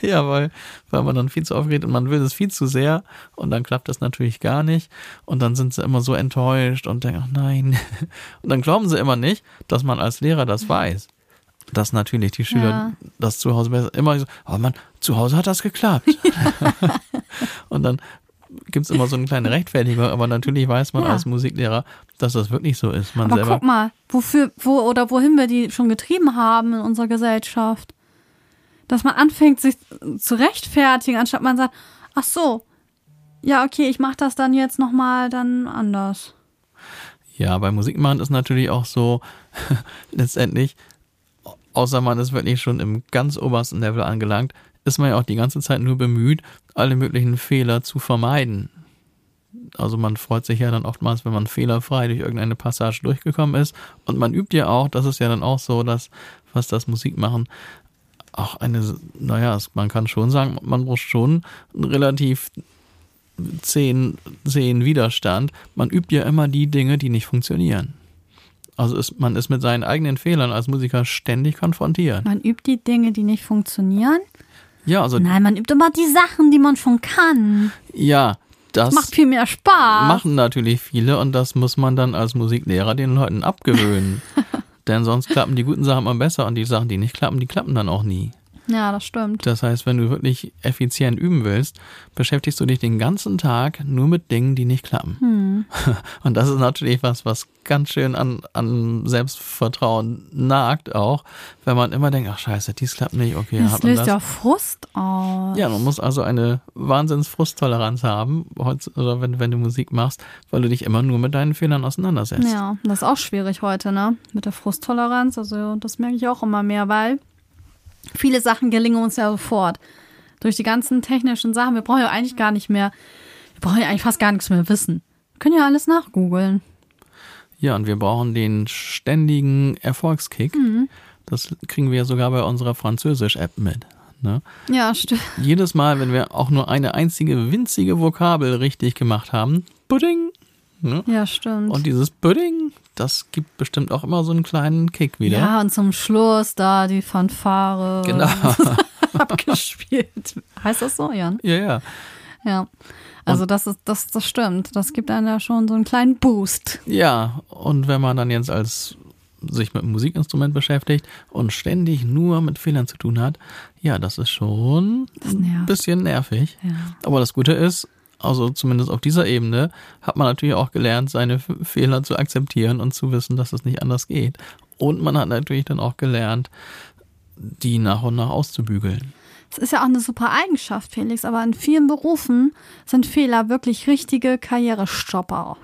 ja, weil, weil man dann viel zu aufgeregt und man will es viel zu sehr und dann klappt das natürlich gar nicht. Und dann sind sie immer so enttäuscht und denken, ach nein. Und dann glauben sie immer nicht, dass man als Lehrer das weiß. Dass natürlich die Schüler ja. das zu Hause besser immer so, oh Mann, zu Hause hat das geklappt. und dann gibt es immer so eine kleine Rechtfertigung, aber natürlich weiß man Ja. als Musiklehrer, dass das wirklich so ist. Man Aber selber. guck mal, wofür, wo oder wohin wir die schon getrieben haben in unserer Gesellschaft. Dass man anfängt, sich zu rechtfertigen, anstatt man sagt, ach so, ja, okay, ich mach das dann jetzt nochmal dann anders. Ja, bei Musik machen ist natürlich auch so, letztendlich, außer man ist wirklich schon im ganz obersten Level angelangt, ist man ja auch die ganze Zeit nur bemüht, alle möglichen Fehler zu vermeiden. Also man freut sich ja dann oftmals, wenn man fehlerfrei durch irgendeine Passage durchgekommen ist. Und man übt ja auch, das ist ja dann auch so, dass, was das Musikmachen auch eine, naja, man kann schon sagen, man muss schon relativ zehn, zehn Widerstand. Man übt ja immer die Dinge, die nicht funktionieren. Also ist, man ist mit seinen eigenen Fehlern als Musiker ständig konfrontiert. Man übt die Dinge, die nicht funktionieren. Ja, also Nein, man übt immer die Sachen, die man schon kann. ja, das Macht viel mehr Spaß. machen natürlich viele und das muss man dann als Musiklehrer den Leuten abgewöhnen. Denn sonst klappen die guten Sachen immer besser und die Sachen, die nicht klappen, die klappen dann auch nie. Ja, das stimmt. Das heißt, wenn du wirklich effizient üben willst, beschäftigst du dich den ganzen Tag nur mit Dingen, die nicht klappen. Hm. Und das ist natürlich was, was ganz schön an, an Selbstvertrauen nagt auch, wenn man immer denkt, ach scheiße, dies klappt nicht, okay, Das hat man löst das. ja Frust aus. Ja, man muss also eine Wahnsinns-Frusttoleranz haben, oder wenn, wenn du Musik machst, weil du dich immer nur mit deinen Fehlern auseinandersetzt. Ja, das ist auch schwierig heute, ne? Mit der Frusttoleranz. Also, das merke ich auch immer mehr, weil viele Sachen gelingen uns ja sofort. Durch die ganzen technischen Sachen. Wir brauchen ja eigentlich gar nicht mehr, wir brauchen ja eigentlich fast gar nichts mehr wissen. Wir können ja alles nachgoogeln. Ja, und wir brauchen den ständigen Erfolgskick. Mhm. Das kriegen wir ja sogar bei unserer Französisch-App mit. Ne? Ja, stimmt. Jedes Mal, wenn wir auch nur eine einzige winzige Vokabel richtig gemacht haben, Pudding. Ne? Ja, stimmt. Und dieses Pudding, das gibt bestimmt auch immer so einen kleinen Kick wieder. ja, und zum Schluss da die Fanfare. Genau. abgespielt. Heißt das so, Jan? Ja, ja. Ja. Also das ist, das, das stimmt. Das gibt einem ja schon so einen kleinen Boost. Ja, und wenn man dann jetzt als sich mit einem Musikinstrument beschäftigt und ständig nur mit Fehlern zu tun hat, ja, das ist schon Das ein bisschen nervig. Ja. Aber das Gute ist, also zumindest auf dieser Ebene, hat man natürlich auch gelernt, seine Fehler zu akzeptieren und zu wissen, dass es nicht anders geht. Und man hat natürlich dann auch gelernt, die nach und nach auszubügeln. Es ist ja auch eine super Eigenschaft, Felix, aber in vielen Berufen sind Fehler wirklich richtige Karrierestopper.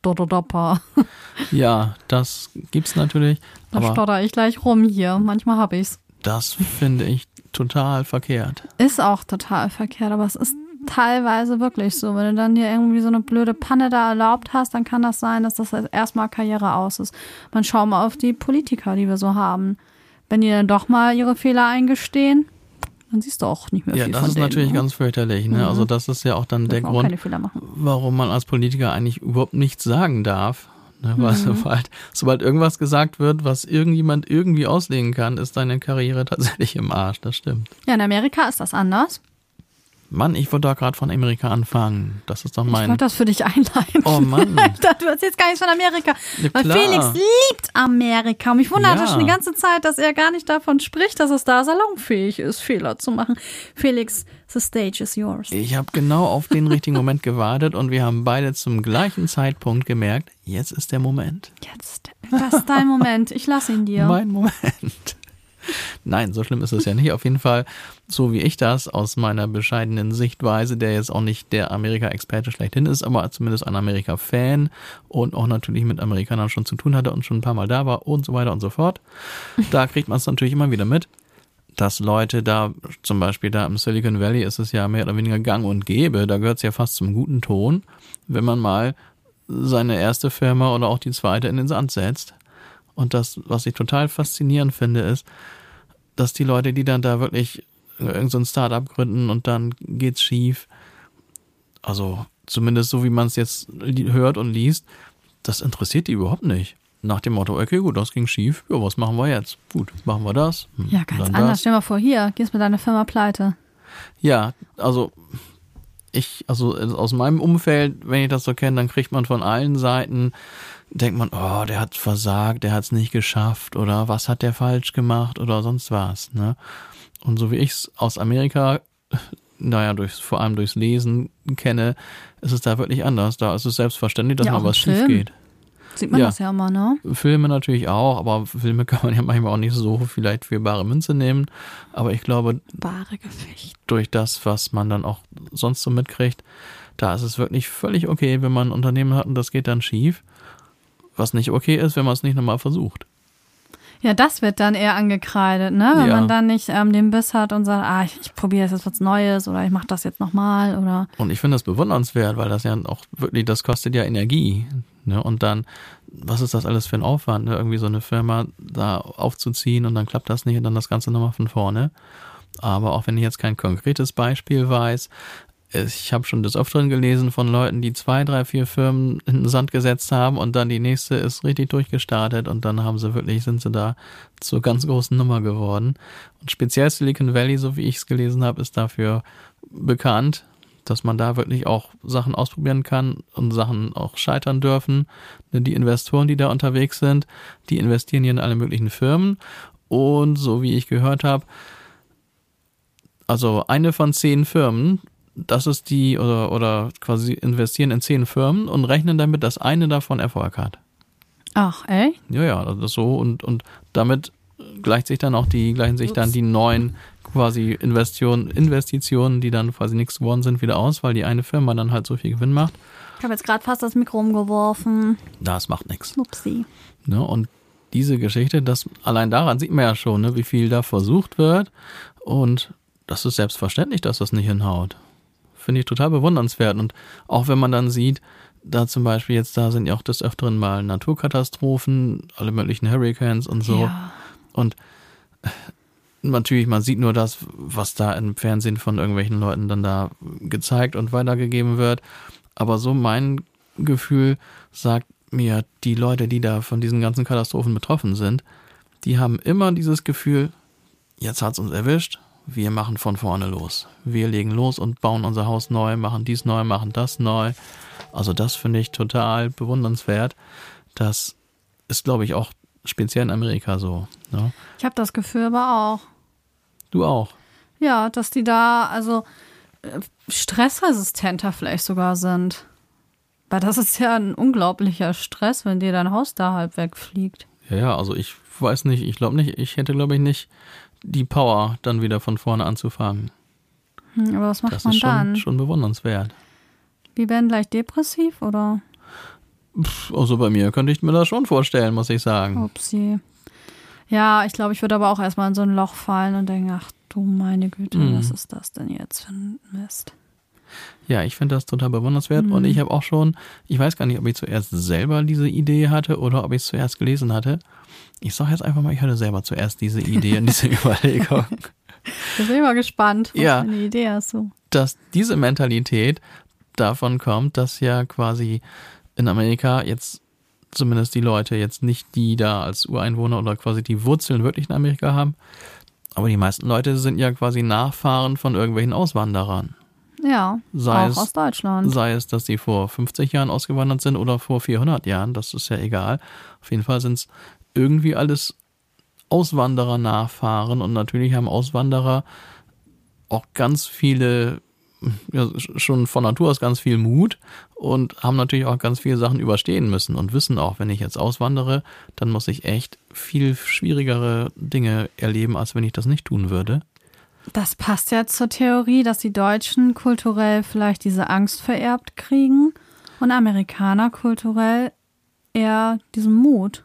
Stotterdopper. Ja, das gibt's natürlich, Da stotter ich gleich rum hier. Manchmal habe ich's. das finde ich total verkehrt. Ist auch total verkehrt, aber es ist teilweise wirklich so. Wenn du dann hier irgendwie so eine blöde Panne da erlaubt hast, dann kann das sein, dass das erstmal Karriere aus ist. Man schau mal auf die Politiker, die wir so haben. Wenn die dann doch mal ihre Fehler eingestehen, dann siehst du auch nicht mehr Ja, viel das von ist natürlich ne? ganz fürchterlich. Ne? Also das ist ja auch dann der auch Grund, warum man als Politiker eigentlich überhaupt nichts sagen darf. Ne? Weil Mhm. sobald, sobald irgendwas gesagt wird, was irgendjemand irgendwie auslegen kann, ist deine Karriere tatsächlich im Arsch. Das stimmt. Ja, in Amerika ist das anders. Mann, ich wollte da gerade von Amerika anfangen. Das ist doch Ich mein. wollte das für dich einleiten. Oh Mann. Ich dachte, du erzählst gar nichts von Amerika. Ja, Weil. Felix liebt Amerika. Und mich wunderte Ja. schon die ganze Zeit, dass er gar nicht davon spricht, dass es da salonfähig ist, Fehler zu machen. Felix, the stage is yours. Ich habe genau auf den richtigen Moment gewartet und wir haben beide zum gleichen Zeitpunkt gemerkt, jetzt ist der Moment. Jetzt, das ist dein Moment. Ich lasse ihn dir. Mein Moment. Nein, so schlimm ist es ja nicht. Auf jeden Fall, so wie ich das aus meiner bescheidenen Sichtweise, der jetzt auch nicht der Amerika-Experte schlechthin ist, aber zumindest ein Amerika-Fan und auch natürlich mit Amerikanern schon zu tun hatte und schon ein paar Mal da war und so weiter und so fort. Da kriegt man es natürlich immer wieder mit, dass Leute da, zum Beispiel da im Silicon Valley ist es ja mehr oder weniger gang und gäbe, da gehört es ja fast zum guten Ton, wenn man mal seine erste Firma oder auch die zweite in den Sand setzt. Und das, was ich total faszinierend finde, ist, dass die Leute, die dann da wirklich irgend so ein Startup gründen und dann geht's schief, also zumindest so wie man es jetzt hört und liest, das interessiert die überhaupt nicht. Nach dem Motto, okay, gut, das ging schief, ja, was machen wir jetzt? Gut, machen wir das. Hm, Ja, ganz anders. das. Stell mal vor, hier, gehst mit deiner Firma pleite. Ja, also ich, also aus meinem Umfeld, wenn ich das so kenne, dann kriegt man von allen Seiten, denkt man, oh, der hat versagt, der hat es nicht geschafft oder was hat der falsch gemacht oder sonst was. Ne? Und so wie ich es aus Amerika naja, durch, vor allem durchs Lesen kenne, ist es da wirklich anders. Da ist es selbstverständlich, dass Ja, mal was schief geht. Sieht man Ja. das ja immer, ne? Filme natürlich auch, aber Filme kann man ja manchmal auch nicht so vielleicht für bare Münze nehmen. Aber ich glaube, Wahre Gefecht. durch das, was man dann auch sonst so mitkriegt, da ist es wirklich völlig okay, wenn man ein Unternehmen hat und das geht dann schief. Was nicht okay ist, wenn man es nicht nochmal versucht. Ja, das wird dann eher angekreidet, ne? Wenn Ja. man dann nicht ähm, den Biss hat und sagt, ah, ich, ich probiere jetzt was Neues oder ich mache das jetzt nochmal oder Und ich finde das bewundernswert, weil das ja auch wirklich, das kostet ja Energie. Ne? Und dann, was ist das alles für ein Aufwand, ne? irgendwie so eine Firma da aufzuziehen und dann klappt das nicht und dann das Ganze nochmal von vorne. Aber auch wenn ich jetzt kein konkretes Beispiel weiß, ich habe schon des Öfteren gelesen von Leuten, die zwei, drei, vier Firmen in den Sand gesetzt haben und dann die nächste ist richtig durchgestartet und dann haben sie wirklich, sind sie da zur ganz großen Nummer geworden. Und speziell Silicon Valley, so wie ich es gelesen habe, ist dafür bekannt, dass man da wirklich auch Sachen ausprobieren kann und Sachen auch scheitern dürfen. Die Investoren, die da unterwegs sind, die investieren hier in alle möglichen Firmen. Und so wie ich gehört habe, also eine von zehn Firmen, das ist die, oder, oder quasi investieren in zehn Firmen und rechnen damit, dass eine davon Erfolg hat. ach, echt? Ja, ja, das ist so und, und damit gleicht sich dann auch die, gleichen sich dann Ups. die neuen quasi Investitionen, Investitionen, die dann quasi nichts geworden sind, wieder aus, weil die eine Firma dann halt so viel Gewinn macht. Ich habe jetzt gerade fast das Mikro umgeworfen. Das macht nichts. Upsi. Ne? Und diese Geschichte, das allein daran sieht man ja schon, ne, wie viel da versucht wird. Und das ist selbstverständlich, dass das nicht hinhaut. Finde ich total bewundernswert. Und auch wenn man dann sieht, da zum Beispiel jetzt da sind ja auch des Öfteren mal Naturkatastrophen, alle möglichen Hurricanes und so. Ja. Und natürlich, man sieht nur das, was da im Fernsehen von irgendwelchen Leuten dann da gezeigt und weitergegeben wird. Aber so mein Gefühl sagt mir, die Leute, die da von diesen ganzen Katastrophen betroffen sind, die haben immer dieses Gefühl, jetzt hat's uns erwischt, wir machen von vorne los. Wir legen los und bauen unser Haus neu, machen dies neu, machen das neu. Also das finde ich total bewundernswert. Das ist, glaube ich, auch speziell in Amerika so. Ne? Ich habe das Gefühl aber auch. Du auch. Ja, dass die da also äh, stressresistenter vielleicht sogar sind. Weil das ist ja ein unglaublicher Stress, wenn dir dein Haus da halb wegfliegt. Ja, ja, also ich weiß nicht, ich glaube nicht, ich hätte, glaube ich, nicht die Power, dann wieder von vorne anzufangen. Hm, aber was macht Das man ist schon, dann? schon bewundernswert. Wir werden gleich depressiv oder? Pff, Also bei mir könnte ich mir das schon vorstellen, muss ich sagen. Upsi. Ja, ich glaube, ich würde aber auch erstmal in so ein Loch fallen und denken, ach du meine Güte, Mhm. was ist das denn jetzt für ein Mist? Ja, ich finde das total bewundernswert und ich habe auch schon, ich weiß gar nicht, ob ich zuerst selber diese Idee hatte oder ob ich es zuerst gelesen hatte. Ich sage jetzt einfach mal, ich hatte selber zuerst diese Idee und diese Überlegung. Da bin ich mal gespannt, was Ja. für eine Idee hast du. dass diese Mentalität davon kommt, dass ja quasi in Amerika jetzt zumindest die Leute jetzt nicht die da als Ureinwohner oder quasi die Wurzeln wirklich in Amerika haben, aber die meisten Leute sind ja quasi Nachfahren von irgendwelchen Auswanderern. Ja, Sei auch es- aus Deutschland. Sei es, dass sie vor 50 Jahren ausgewandert sind oder vor 400 Jahren, das ist ja egal. Auf jeden Fall sind es irgendwie alles Auswanderer-Nachfahren und natürlich haben Auswanderer auch ganz viele, ja, schon von Natur aus ganz viel Mut und haben natürlich auch ganz viele Sachen überstehen müssen und wissen auch, wenn ich jetzt auswandere, dann muss ich echt viel schwierigere Dinge erleben, als wenn ich das nicht tun würde. Das passt ja zur Theorie, dass die Deutschen kulturell vielleicht diese Angst vererbt kriegen und Amerikaner kulturell eher diesen Mut.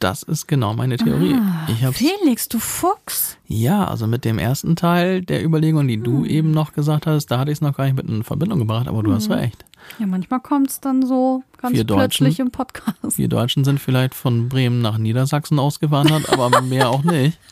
Das ist genau meine Theorie. ich hab's Felix, du Fuchs. Ja, also mit dem ersten Teil der Überlegung, die Hm. du eben noch gesagt hast, da hatte ich es noch gar nicht mit in Verbindung gebracht, aber du hast Hm. recht. Ja, manchmal kommt es dann so ganz Wir plötzlich Deutschen- im Podcast. Wir Deutschen sind vielleicht von Bremen nach Niedersachsen ausgewandert, aber mehr auch nicht.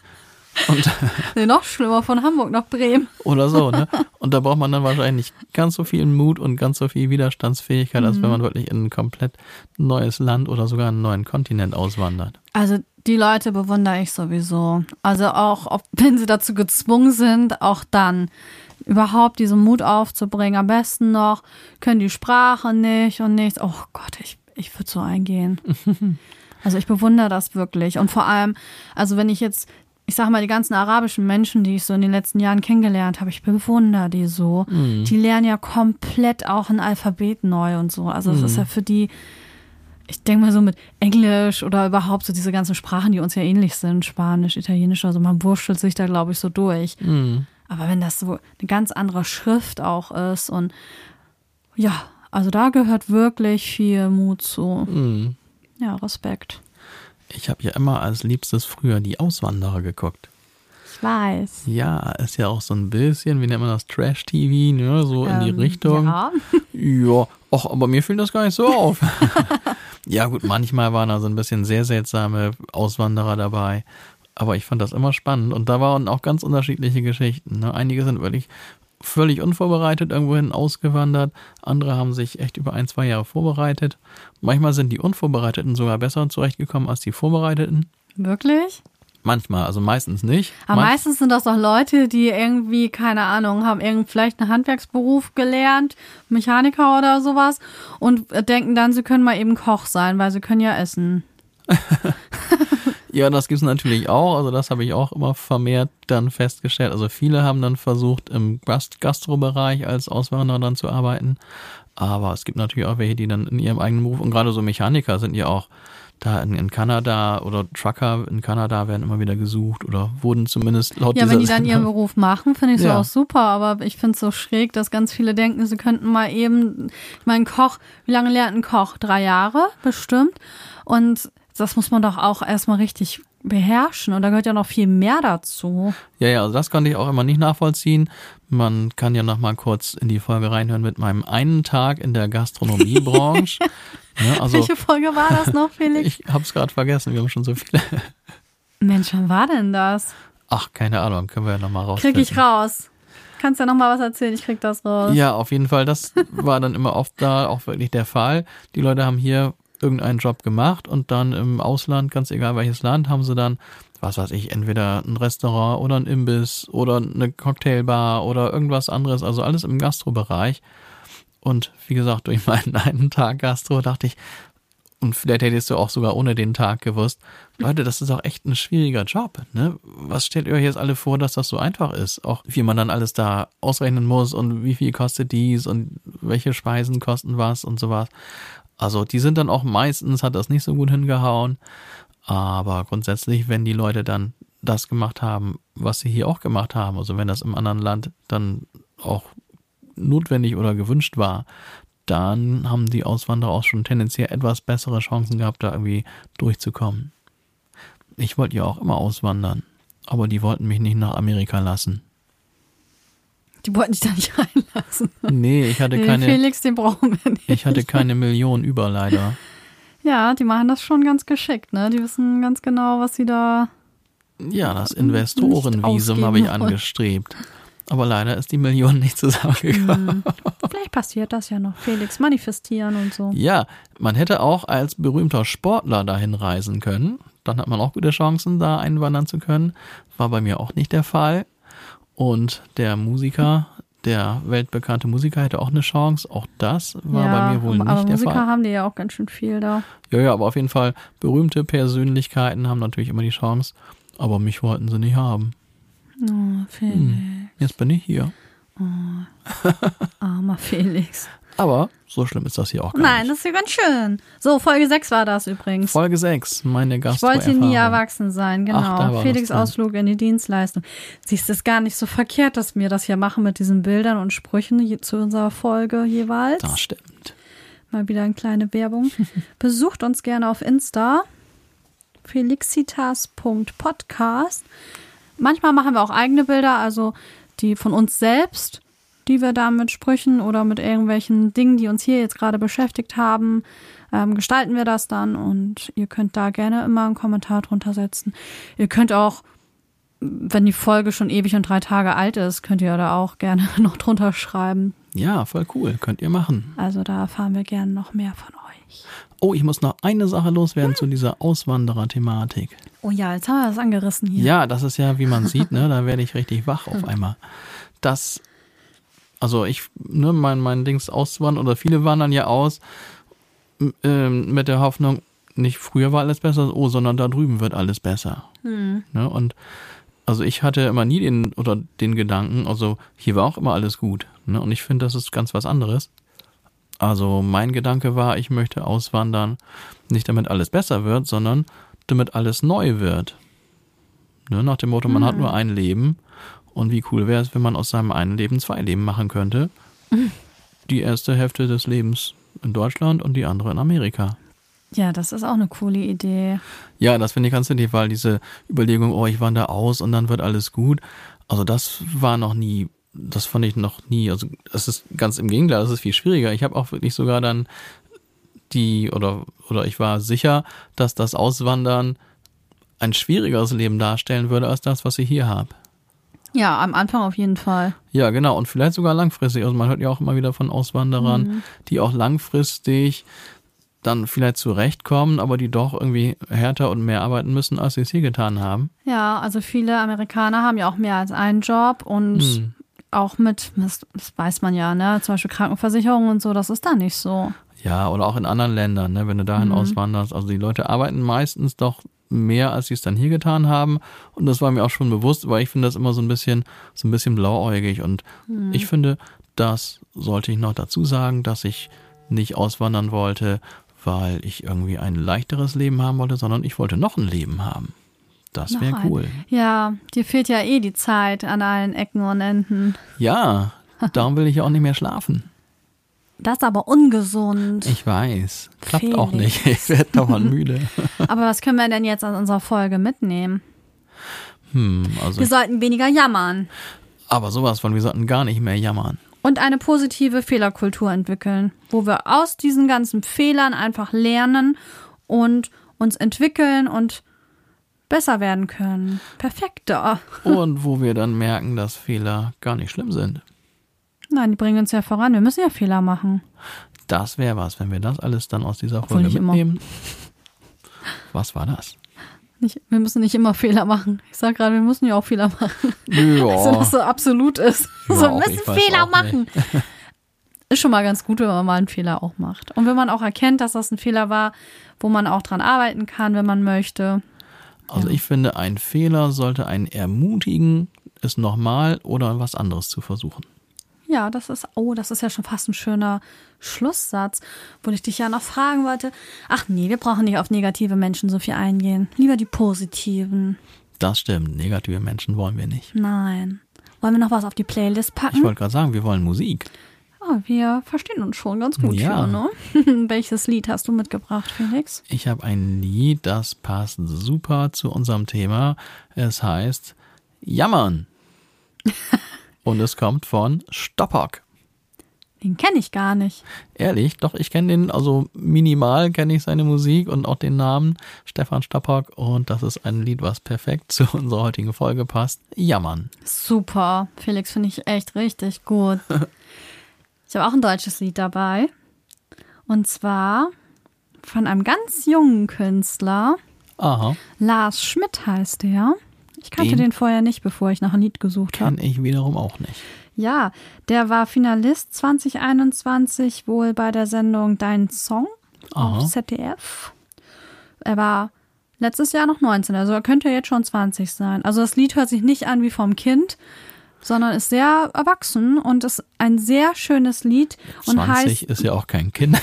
Und, Nee, noch schlimmer, von Hamburg nach Bremen. oder so, ne? Und da braucht man dann wahrscheinlich nicht ganz so viel Mut und ganz so viel Widerstandsfähigkeit, als Mhm. wenn man wirklich in ein komplett neues Land oder sogar einen neuen Kontinent auswandert. Also die Leute bewundere ich sowieso. Also auch, wenn sie dazu gezwungen sind, auch dann überhaupt diesen Mut aufzubringen. Am besten noch können die Sprache nicht und nichts. Oh Gott, ich, ich würde so eingehen. Also ich bewundere das wirklich. Und vor allem, also wenn ich jetzt ich sag mal, die ganzen arabischen Menschen, die ich so in den letzten Jahren kennengelernt habe, ich bewundere die so. Mhm. Die lernen ja komplett auch ein Alphabet neu und so. Also es ist Mhm. ja für die, ich denke mal so mit Englisch oder überhaupt so diese ganzen Sprachen, die uns ja ähnlich sind, Spanisch, Italienisch, also man wurschtelt sich da, glaube ich, so durch. Mhm. Aber wenn das so eine ganz andere Schrift auch ist und ja, also da gehört wirklich viel Mut zu. Mhm. Ja, Respekt. Ich habe ja immer als liebstes früher die Auswanderer geguckt. Ich weiß. Ja, ist ja auch so ein bisschen, wie nennt man das, Trash-TV, ne? so in die Ähm, Richtung. Ja. Ja, ach, aber mir fiel das gar nicht so auf. ja, gut, manchmal waren da so ein bisschen sehr seltsame Auswanderer dabei. Aber ich fand das immer spannend. Und da waren auch ganz unterschiedliche Geschichten. Ne? Einige sind wirklich völlig unvorbereitet irgendwohin ausgewandert. Andere haben sich echt über ein, zwei Jahre vorbereitet. Manchmal sind die Unvorbereiteten sogar besser zurechtgekommen als die Vorbereiteten. Wirklich? Manchmal, also meistens nicht. Aber Manch- meistens sind das doch Leute, die irgendwie, keine Ahnung, haben irgend vielleicht einen Handwerksberuf gelernt, Mechaniker oder sowas und denken dann, sie können mal eben Koch sein, weil sie können ja essen. Ja, das gibt's natürlich auch. Also das habe ich auch immer vermehrt dann festgestellt. Also viele haben dann versucht, im Gast Gastrobereich als Auswanderer dann zu arbeiten. Aber es gibt natürlich auch welche, die dann in ihrem eigenen Beruf, und gerade so Mechaniker sind ja auch da in, in Kanada oder Trucker in Kanada werden immer wieder gesucht oder wurden zumindest laut Ja, wenn die dann ihren Beruf machen, finde ich so Ja. auch super, aber ich finde es so schräg, dass ganz viele denken, sie könnten mal eben, ich meine, Koch, wie lange lernt ein Koch? Drei Jahre bestimmt. Und das muss man doch auch erstmal richtig beherrschen und da gehört ja noch viel mehr dazu. Ja, ja, also das konnte ich auch immer nicht nachvollziehen. Man kann ja noch mal kurz in die Folge reinhören mit meinem einen Tag in der Gastronomiebranche. ne, also Welche Folge war das noch, Felix? ich habe es gerade vergessen, wir haben schon so viele. Mensch, wann war denn das? Ach, keine Ahnung, können wir ja noch mal rausfinden. Krieg ich raus. Kannst ja noch mal was erzählen, ich krieg das raus. Ja, auf jeden Fall, das war dann immer oft da auch wirklich der Fall. Die Leute haben hier irgendeinen Job gemacht und dann im Ausland, ganz egal welches Land, haben sie dann, was weiß ich, entweder ein Restaurant oder ein Imbiss oder eine Cocktailbar oder irgendwas anderes, also alles im Gastrobereich. Und wie gesagt, durch meinen einen Tag Gastro dachte ich, und vielleicht hättest du auch sogar ohne den Tag gewusst, Leute, das ist auch echt ein schwieriger Job. Ne? Was stellt ihr euch jetzt alle vor, dass das so einfach ist? Auch wie man dann alles da ausrechnen muss und wie viel kostet dies und welche Speisen kosten was und sowas. Also die sind dann auch meistens, hat das nicht so gut hingehauen. Aber grundsätzlich, wenn die Leute dann das gemacht haben, was sie hier auch gemacht haben, also wenn das im anderen Land dann auch notwendig oder gewünscht war, dann haben die Auswanderer auch schon tendenziell etwas bessere Chancen gehabt, da irgendwie durchzukommen. Ich wollte ja auch immer auswandern, aber die wollten mich nicht nach Amerika lassen. Die wollten dich da nicht reinlassen. Nee, ich hatte Den keine, Felix, den brauchen wir nicht. ich hatte keine Million über leider. Ja, die machen das schon ganz geschickt, ne? Die wissen ganz genau, was sie da. Ja, das Investorenvisum habe ich angestrebt. Aber leider ist die Million nicht zusammengekommen. Hm. Vielleicht passiert das ja noch. Felix manifestieren und so. Ja, man hätte auch als berühmter Sportler dahin reisen können. Dann hat man auch gute Chancen, da einwandern zu können. War bei mir auch nicht der Fall. Und der Musiker, der weltbekannte Musiker, hätte auch eine Chance. Auch das war ja, bei mir wohl aber nicht der Musiker Fall. haben die ja auch ganz schön viel da. Ja, ja, aber auf jeden Fall berühmte Persönlichkeiten haben natürlich immer die Chance. Aber mich wollten sie nicht haben. Oh, Felix. Hm. Jetzt bin ich hier. Armer Felix. Aber so schlimm ist das hier auch gar Nein, nicht. das ist ja ganz schön. So, Folge 6 war das übrigens. Folge 6, meine Ich Gastro wollte nie erwachsen sein, Ach, genau. war Felix. Ausflug in die Dienstleistung. Siehst du, ist gar nicht so verkehrt, dass wir das hier machen mit diesen Bildern und Sprüchen zu unserer Folge jeweils. Das stimmt. Mal wieder eine kleine Werbung. Besucht uns gerne auf Insta. felixitas.podcast. Manchmal machen wir auch eigene Bilder, also die von uns selbst, die wir da mit Sprüchen oder mit irgendwelchen Dingen, die uns hier jetzt gerade beschäftigt haben, ähm, gestalten wir das dann und ihr könnt da gerne immer einen Kommentar drunter setzen. Ihr könnt auch, wenn die Folge schon ewig und drei Tage alt ist, könnt ihr da auch gerne noch drunter schreiben. Ja, voll cool. Könnt ihr machen. Also da erfahren wir gerne noch mehr von euch. Oh, ich muss noch eine Sache loswerden zu dieser Auswanderer-Thematik. Oh ja, jetzt haben wir das angerissen hier. Ja, das ist ja, wie man sieht, ne, da werde ich richtig wach auf einmal. Das, also ich, ne, mein, mein Dings auswandern oder viele wandern ja aus ähm, mit der Hoffnung, nicht früher war alles besser, oh, sondern da drüben wird alles besser. Hm. Ne, und also ich hatte immer nie den oder den Gedanken, also hier war auch immer alles gut. Ne? Und ich finde, das ist ganz was anderes. Also mein Gedanke war, ich möchte auswandern, nicht damit alles besser wird, sondern damit alles neu wird. Ne? Nach dem Motto, man hat nur ein Leben und wie cool wäre es, wenn man aus seinem einen Leben zwei Leben machen könnte. Die erste Hälfte des Lebens in Deutschland und die andere in Amerika. Ja, das ist auch eine coole Idee. Ja, das finde ich ganz nett, weil diese Überlegung, oh, ich wandere aus und dann wird alles gut. Also das war noch nie, das fand ich noch nie. Also es ist ganz im Gegenteil, das ist viel schwieriger. Ich habe auch wirklich sogar dann die oder oder ich war sicher, dass das Auswandern ein schwierigeres Leben darstellen würde als das, was ich hier habe. Ja, am Anfang auf jeden Fall. Ja, genau. Und vielleicht sogar langfristig. Also man hört ja auch immer wieder von Auswanderern, Mhm. die auch langfristig dann vielleicht zurechtkommen, aber die doch irgendwie härter und mehr arbeiten müssen, als sie es hier getan haben. Ja, also viele Amerikaner haben ja auch mehr als einen Job und Hm. auch mit, das, das weiß man ja, ne, zum Beispiel Krankenversicherung und so, das ist da nicht so. Ja, oder auch in anderen Ländern, ne, wenn du dahin auswanderst. Also die Leute arbeiten meistens doch mehr, als sie es dann hier getan haben. Und das war mir auch schon bewusst, weil ich finde das immer so ein bisschen, so ein bisschen blauäugig. Und ich finde, das sollte ich noch dazu sagen, dass ich nicht auswandern wollte, weil ich irgendwie ein leichteres Leben haben wollte, sondern ich wollte noch ein Leben haben. Das wäre cool. Ja, dir fehlt ja eh die Zeit an allen Ecken und Enden. Ja, darum will ich ja auch nicht mehr schlafen. Das ist aber ungesund. Ich weiß. Klappt auch Felix. nicht. Ich werde dauernd müde. Aber was können wir denn jetzt aus unserer Folge mitnehmen? Hm, also, Wir sollten weniger jammern aber sowas von, wir sollten gar nicht mehr jammern. und eine positive Fehlerkultur entwickeln, wo wir aus diesen ganzen Fehlern einfach lernen und uns entwickeln und besser werden können. Perfekter. Und wo wir dann merken, dass Fehler gar nicht schlimm sind. Nein, die bringen uns ja voran. Wir müssen ja Fehler machen. Das wäre was, wenn wir das alles dann aus dieser Folge nicht immer. mitnehmen. Was war das? Nicht, wir müssen nicht immer Fehler machen. Ich sag gerade, wir müssen ja auch Fehler machen. Ja, So, dass so absolut ist. Ja, so, wir müssen Fehler machen. Ist schon mal ganz gut, wenn man mal einen Fehler auch macht. Und wenn man auch erkennt, dass das ein Fehler war, wo man auch dran arbeiten kann, wenn man möchte. also ich finde, ein Fehler sollte einen ermutigen, es nochmal oder was anderes zu versuchen. Ja, das ist, oh, das ist ja schon fast ein schöner Schlusssatz, wo ich dich ja noch fragen wollte. Ach nee, wir brauchen nicht auf negative Menschen so viel eingehen. Lieber die positiven. Das stimmt. Negative Menschen wollen wir nicht. Nein. Wollen wir noch was auf die Playlist Ich packen? wollte gerade sagen, wir wollen Musik. Oh, wir verstehen uns schon ganz gut Ja. hier, ne? Welches Lied hast du mitgebracht, Felix? Ich habe ein Lied, das passt super zu unserem Thema. Es heißt Jammern. Und es kommt von Stoppock. Den kenne ich gar nicht. Ehrlich, doch, ich kenne den, also minimal kenne ich seine Musik und auch den Namen Stefan Stoppock. Und das ist ein Lied, was perfekt zu unserer heutigen Folge passt. Jammern. Super. Felix finde ich echt richtig gut. Ich habe auch ein deutsches Lied dabei. Und zwar von einem ganz jungen Künstler. Aha, Lars Schmidt heißt der. Ich kannte Den- den vorher nicht, bevor ich nach einem Lied gesucht habe. kenne ich wiederum auch nicht. Ja, der war Finalist 2021 wohl bei der Sendung Dein Song Aha. auf ZDF. Er war letztes Jahr noch 19, also er könnte jetzt schon 20 sein. Also das Lied hört sich nicht an wie vom Kind, sondern ist sehr erwachsen und ist ein sehr schönes Lied und 20 heißt ist ja auch kein Kind.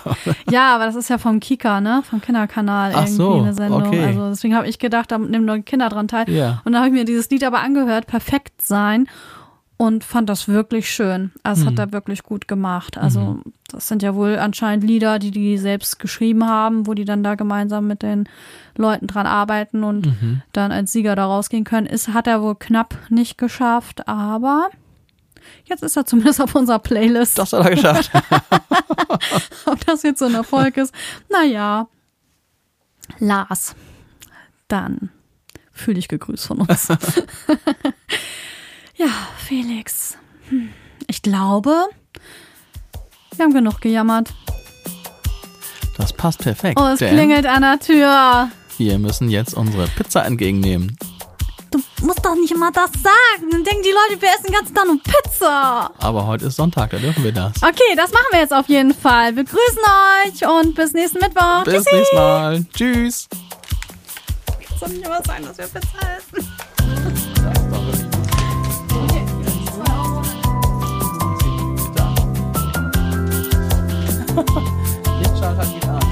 ja, aber das ist ja vom Kika, ne, vom Kinderkanal Ach irgendwie so, eine Sendung. okay. Also deswegen habe ich gedacht, da nehmen nur Kinder dran teil. Ja. Und da habe ich mir dieses Lied aber angehört, perfekt sein und fand das wirklich schön. Also das Hm. hat er wirklich gut gemacht. Also Mhm. das sind ja wohl anscheinend Lieder, die die selbst geschrieben haben, wo die dann da gemeinsam mit den Leuten dran arbeiten und Mhm. dann als Sieger da rausgehen können. Ist hat er wohl knapp nicht geschafft, aber jetzt ist er zumindest auf unserer Playlist. Das hat er geschafft. Ob das jetzt so ein Erfolg ist, naja. Lars, dann fühl dich gegrüßt von uns. ja, Felix. Hm, Ich glaube, wir haben genug gejammert. Das passt perfekt. Oh, es klingelt an der Tür. wir müssen jetzt unsere Pizza entgegennehmen. Du musst doch nicht immer das sagen. Dann denken die Leute, wir essen den ganzen Tag nur Pizza. Aber heute ist Sonntag, da dürfen wir das. Okay, das machen wir jetzt auf jeden Fall. Wir grüßen euch und bis nächsten Mittwoch. Bis Tschüssi. nächstes Mal. Tschüss. Es soll nicht immer sein, dass wir Pizza essen. Lichtschalter geht an.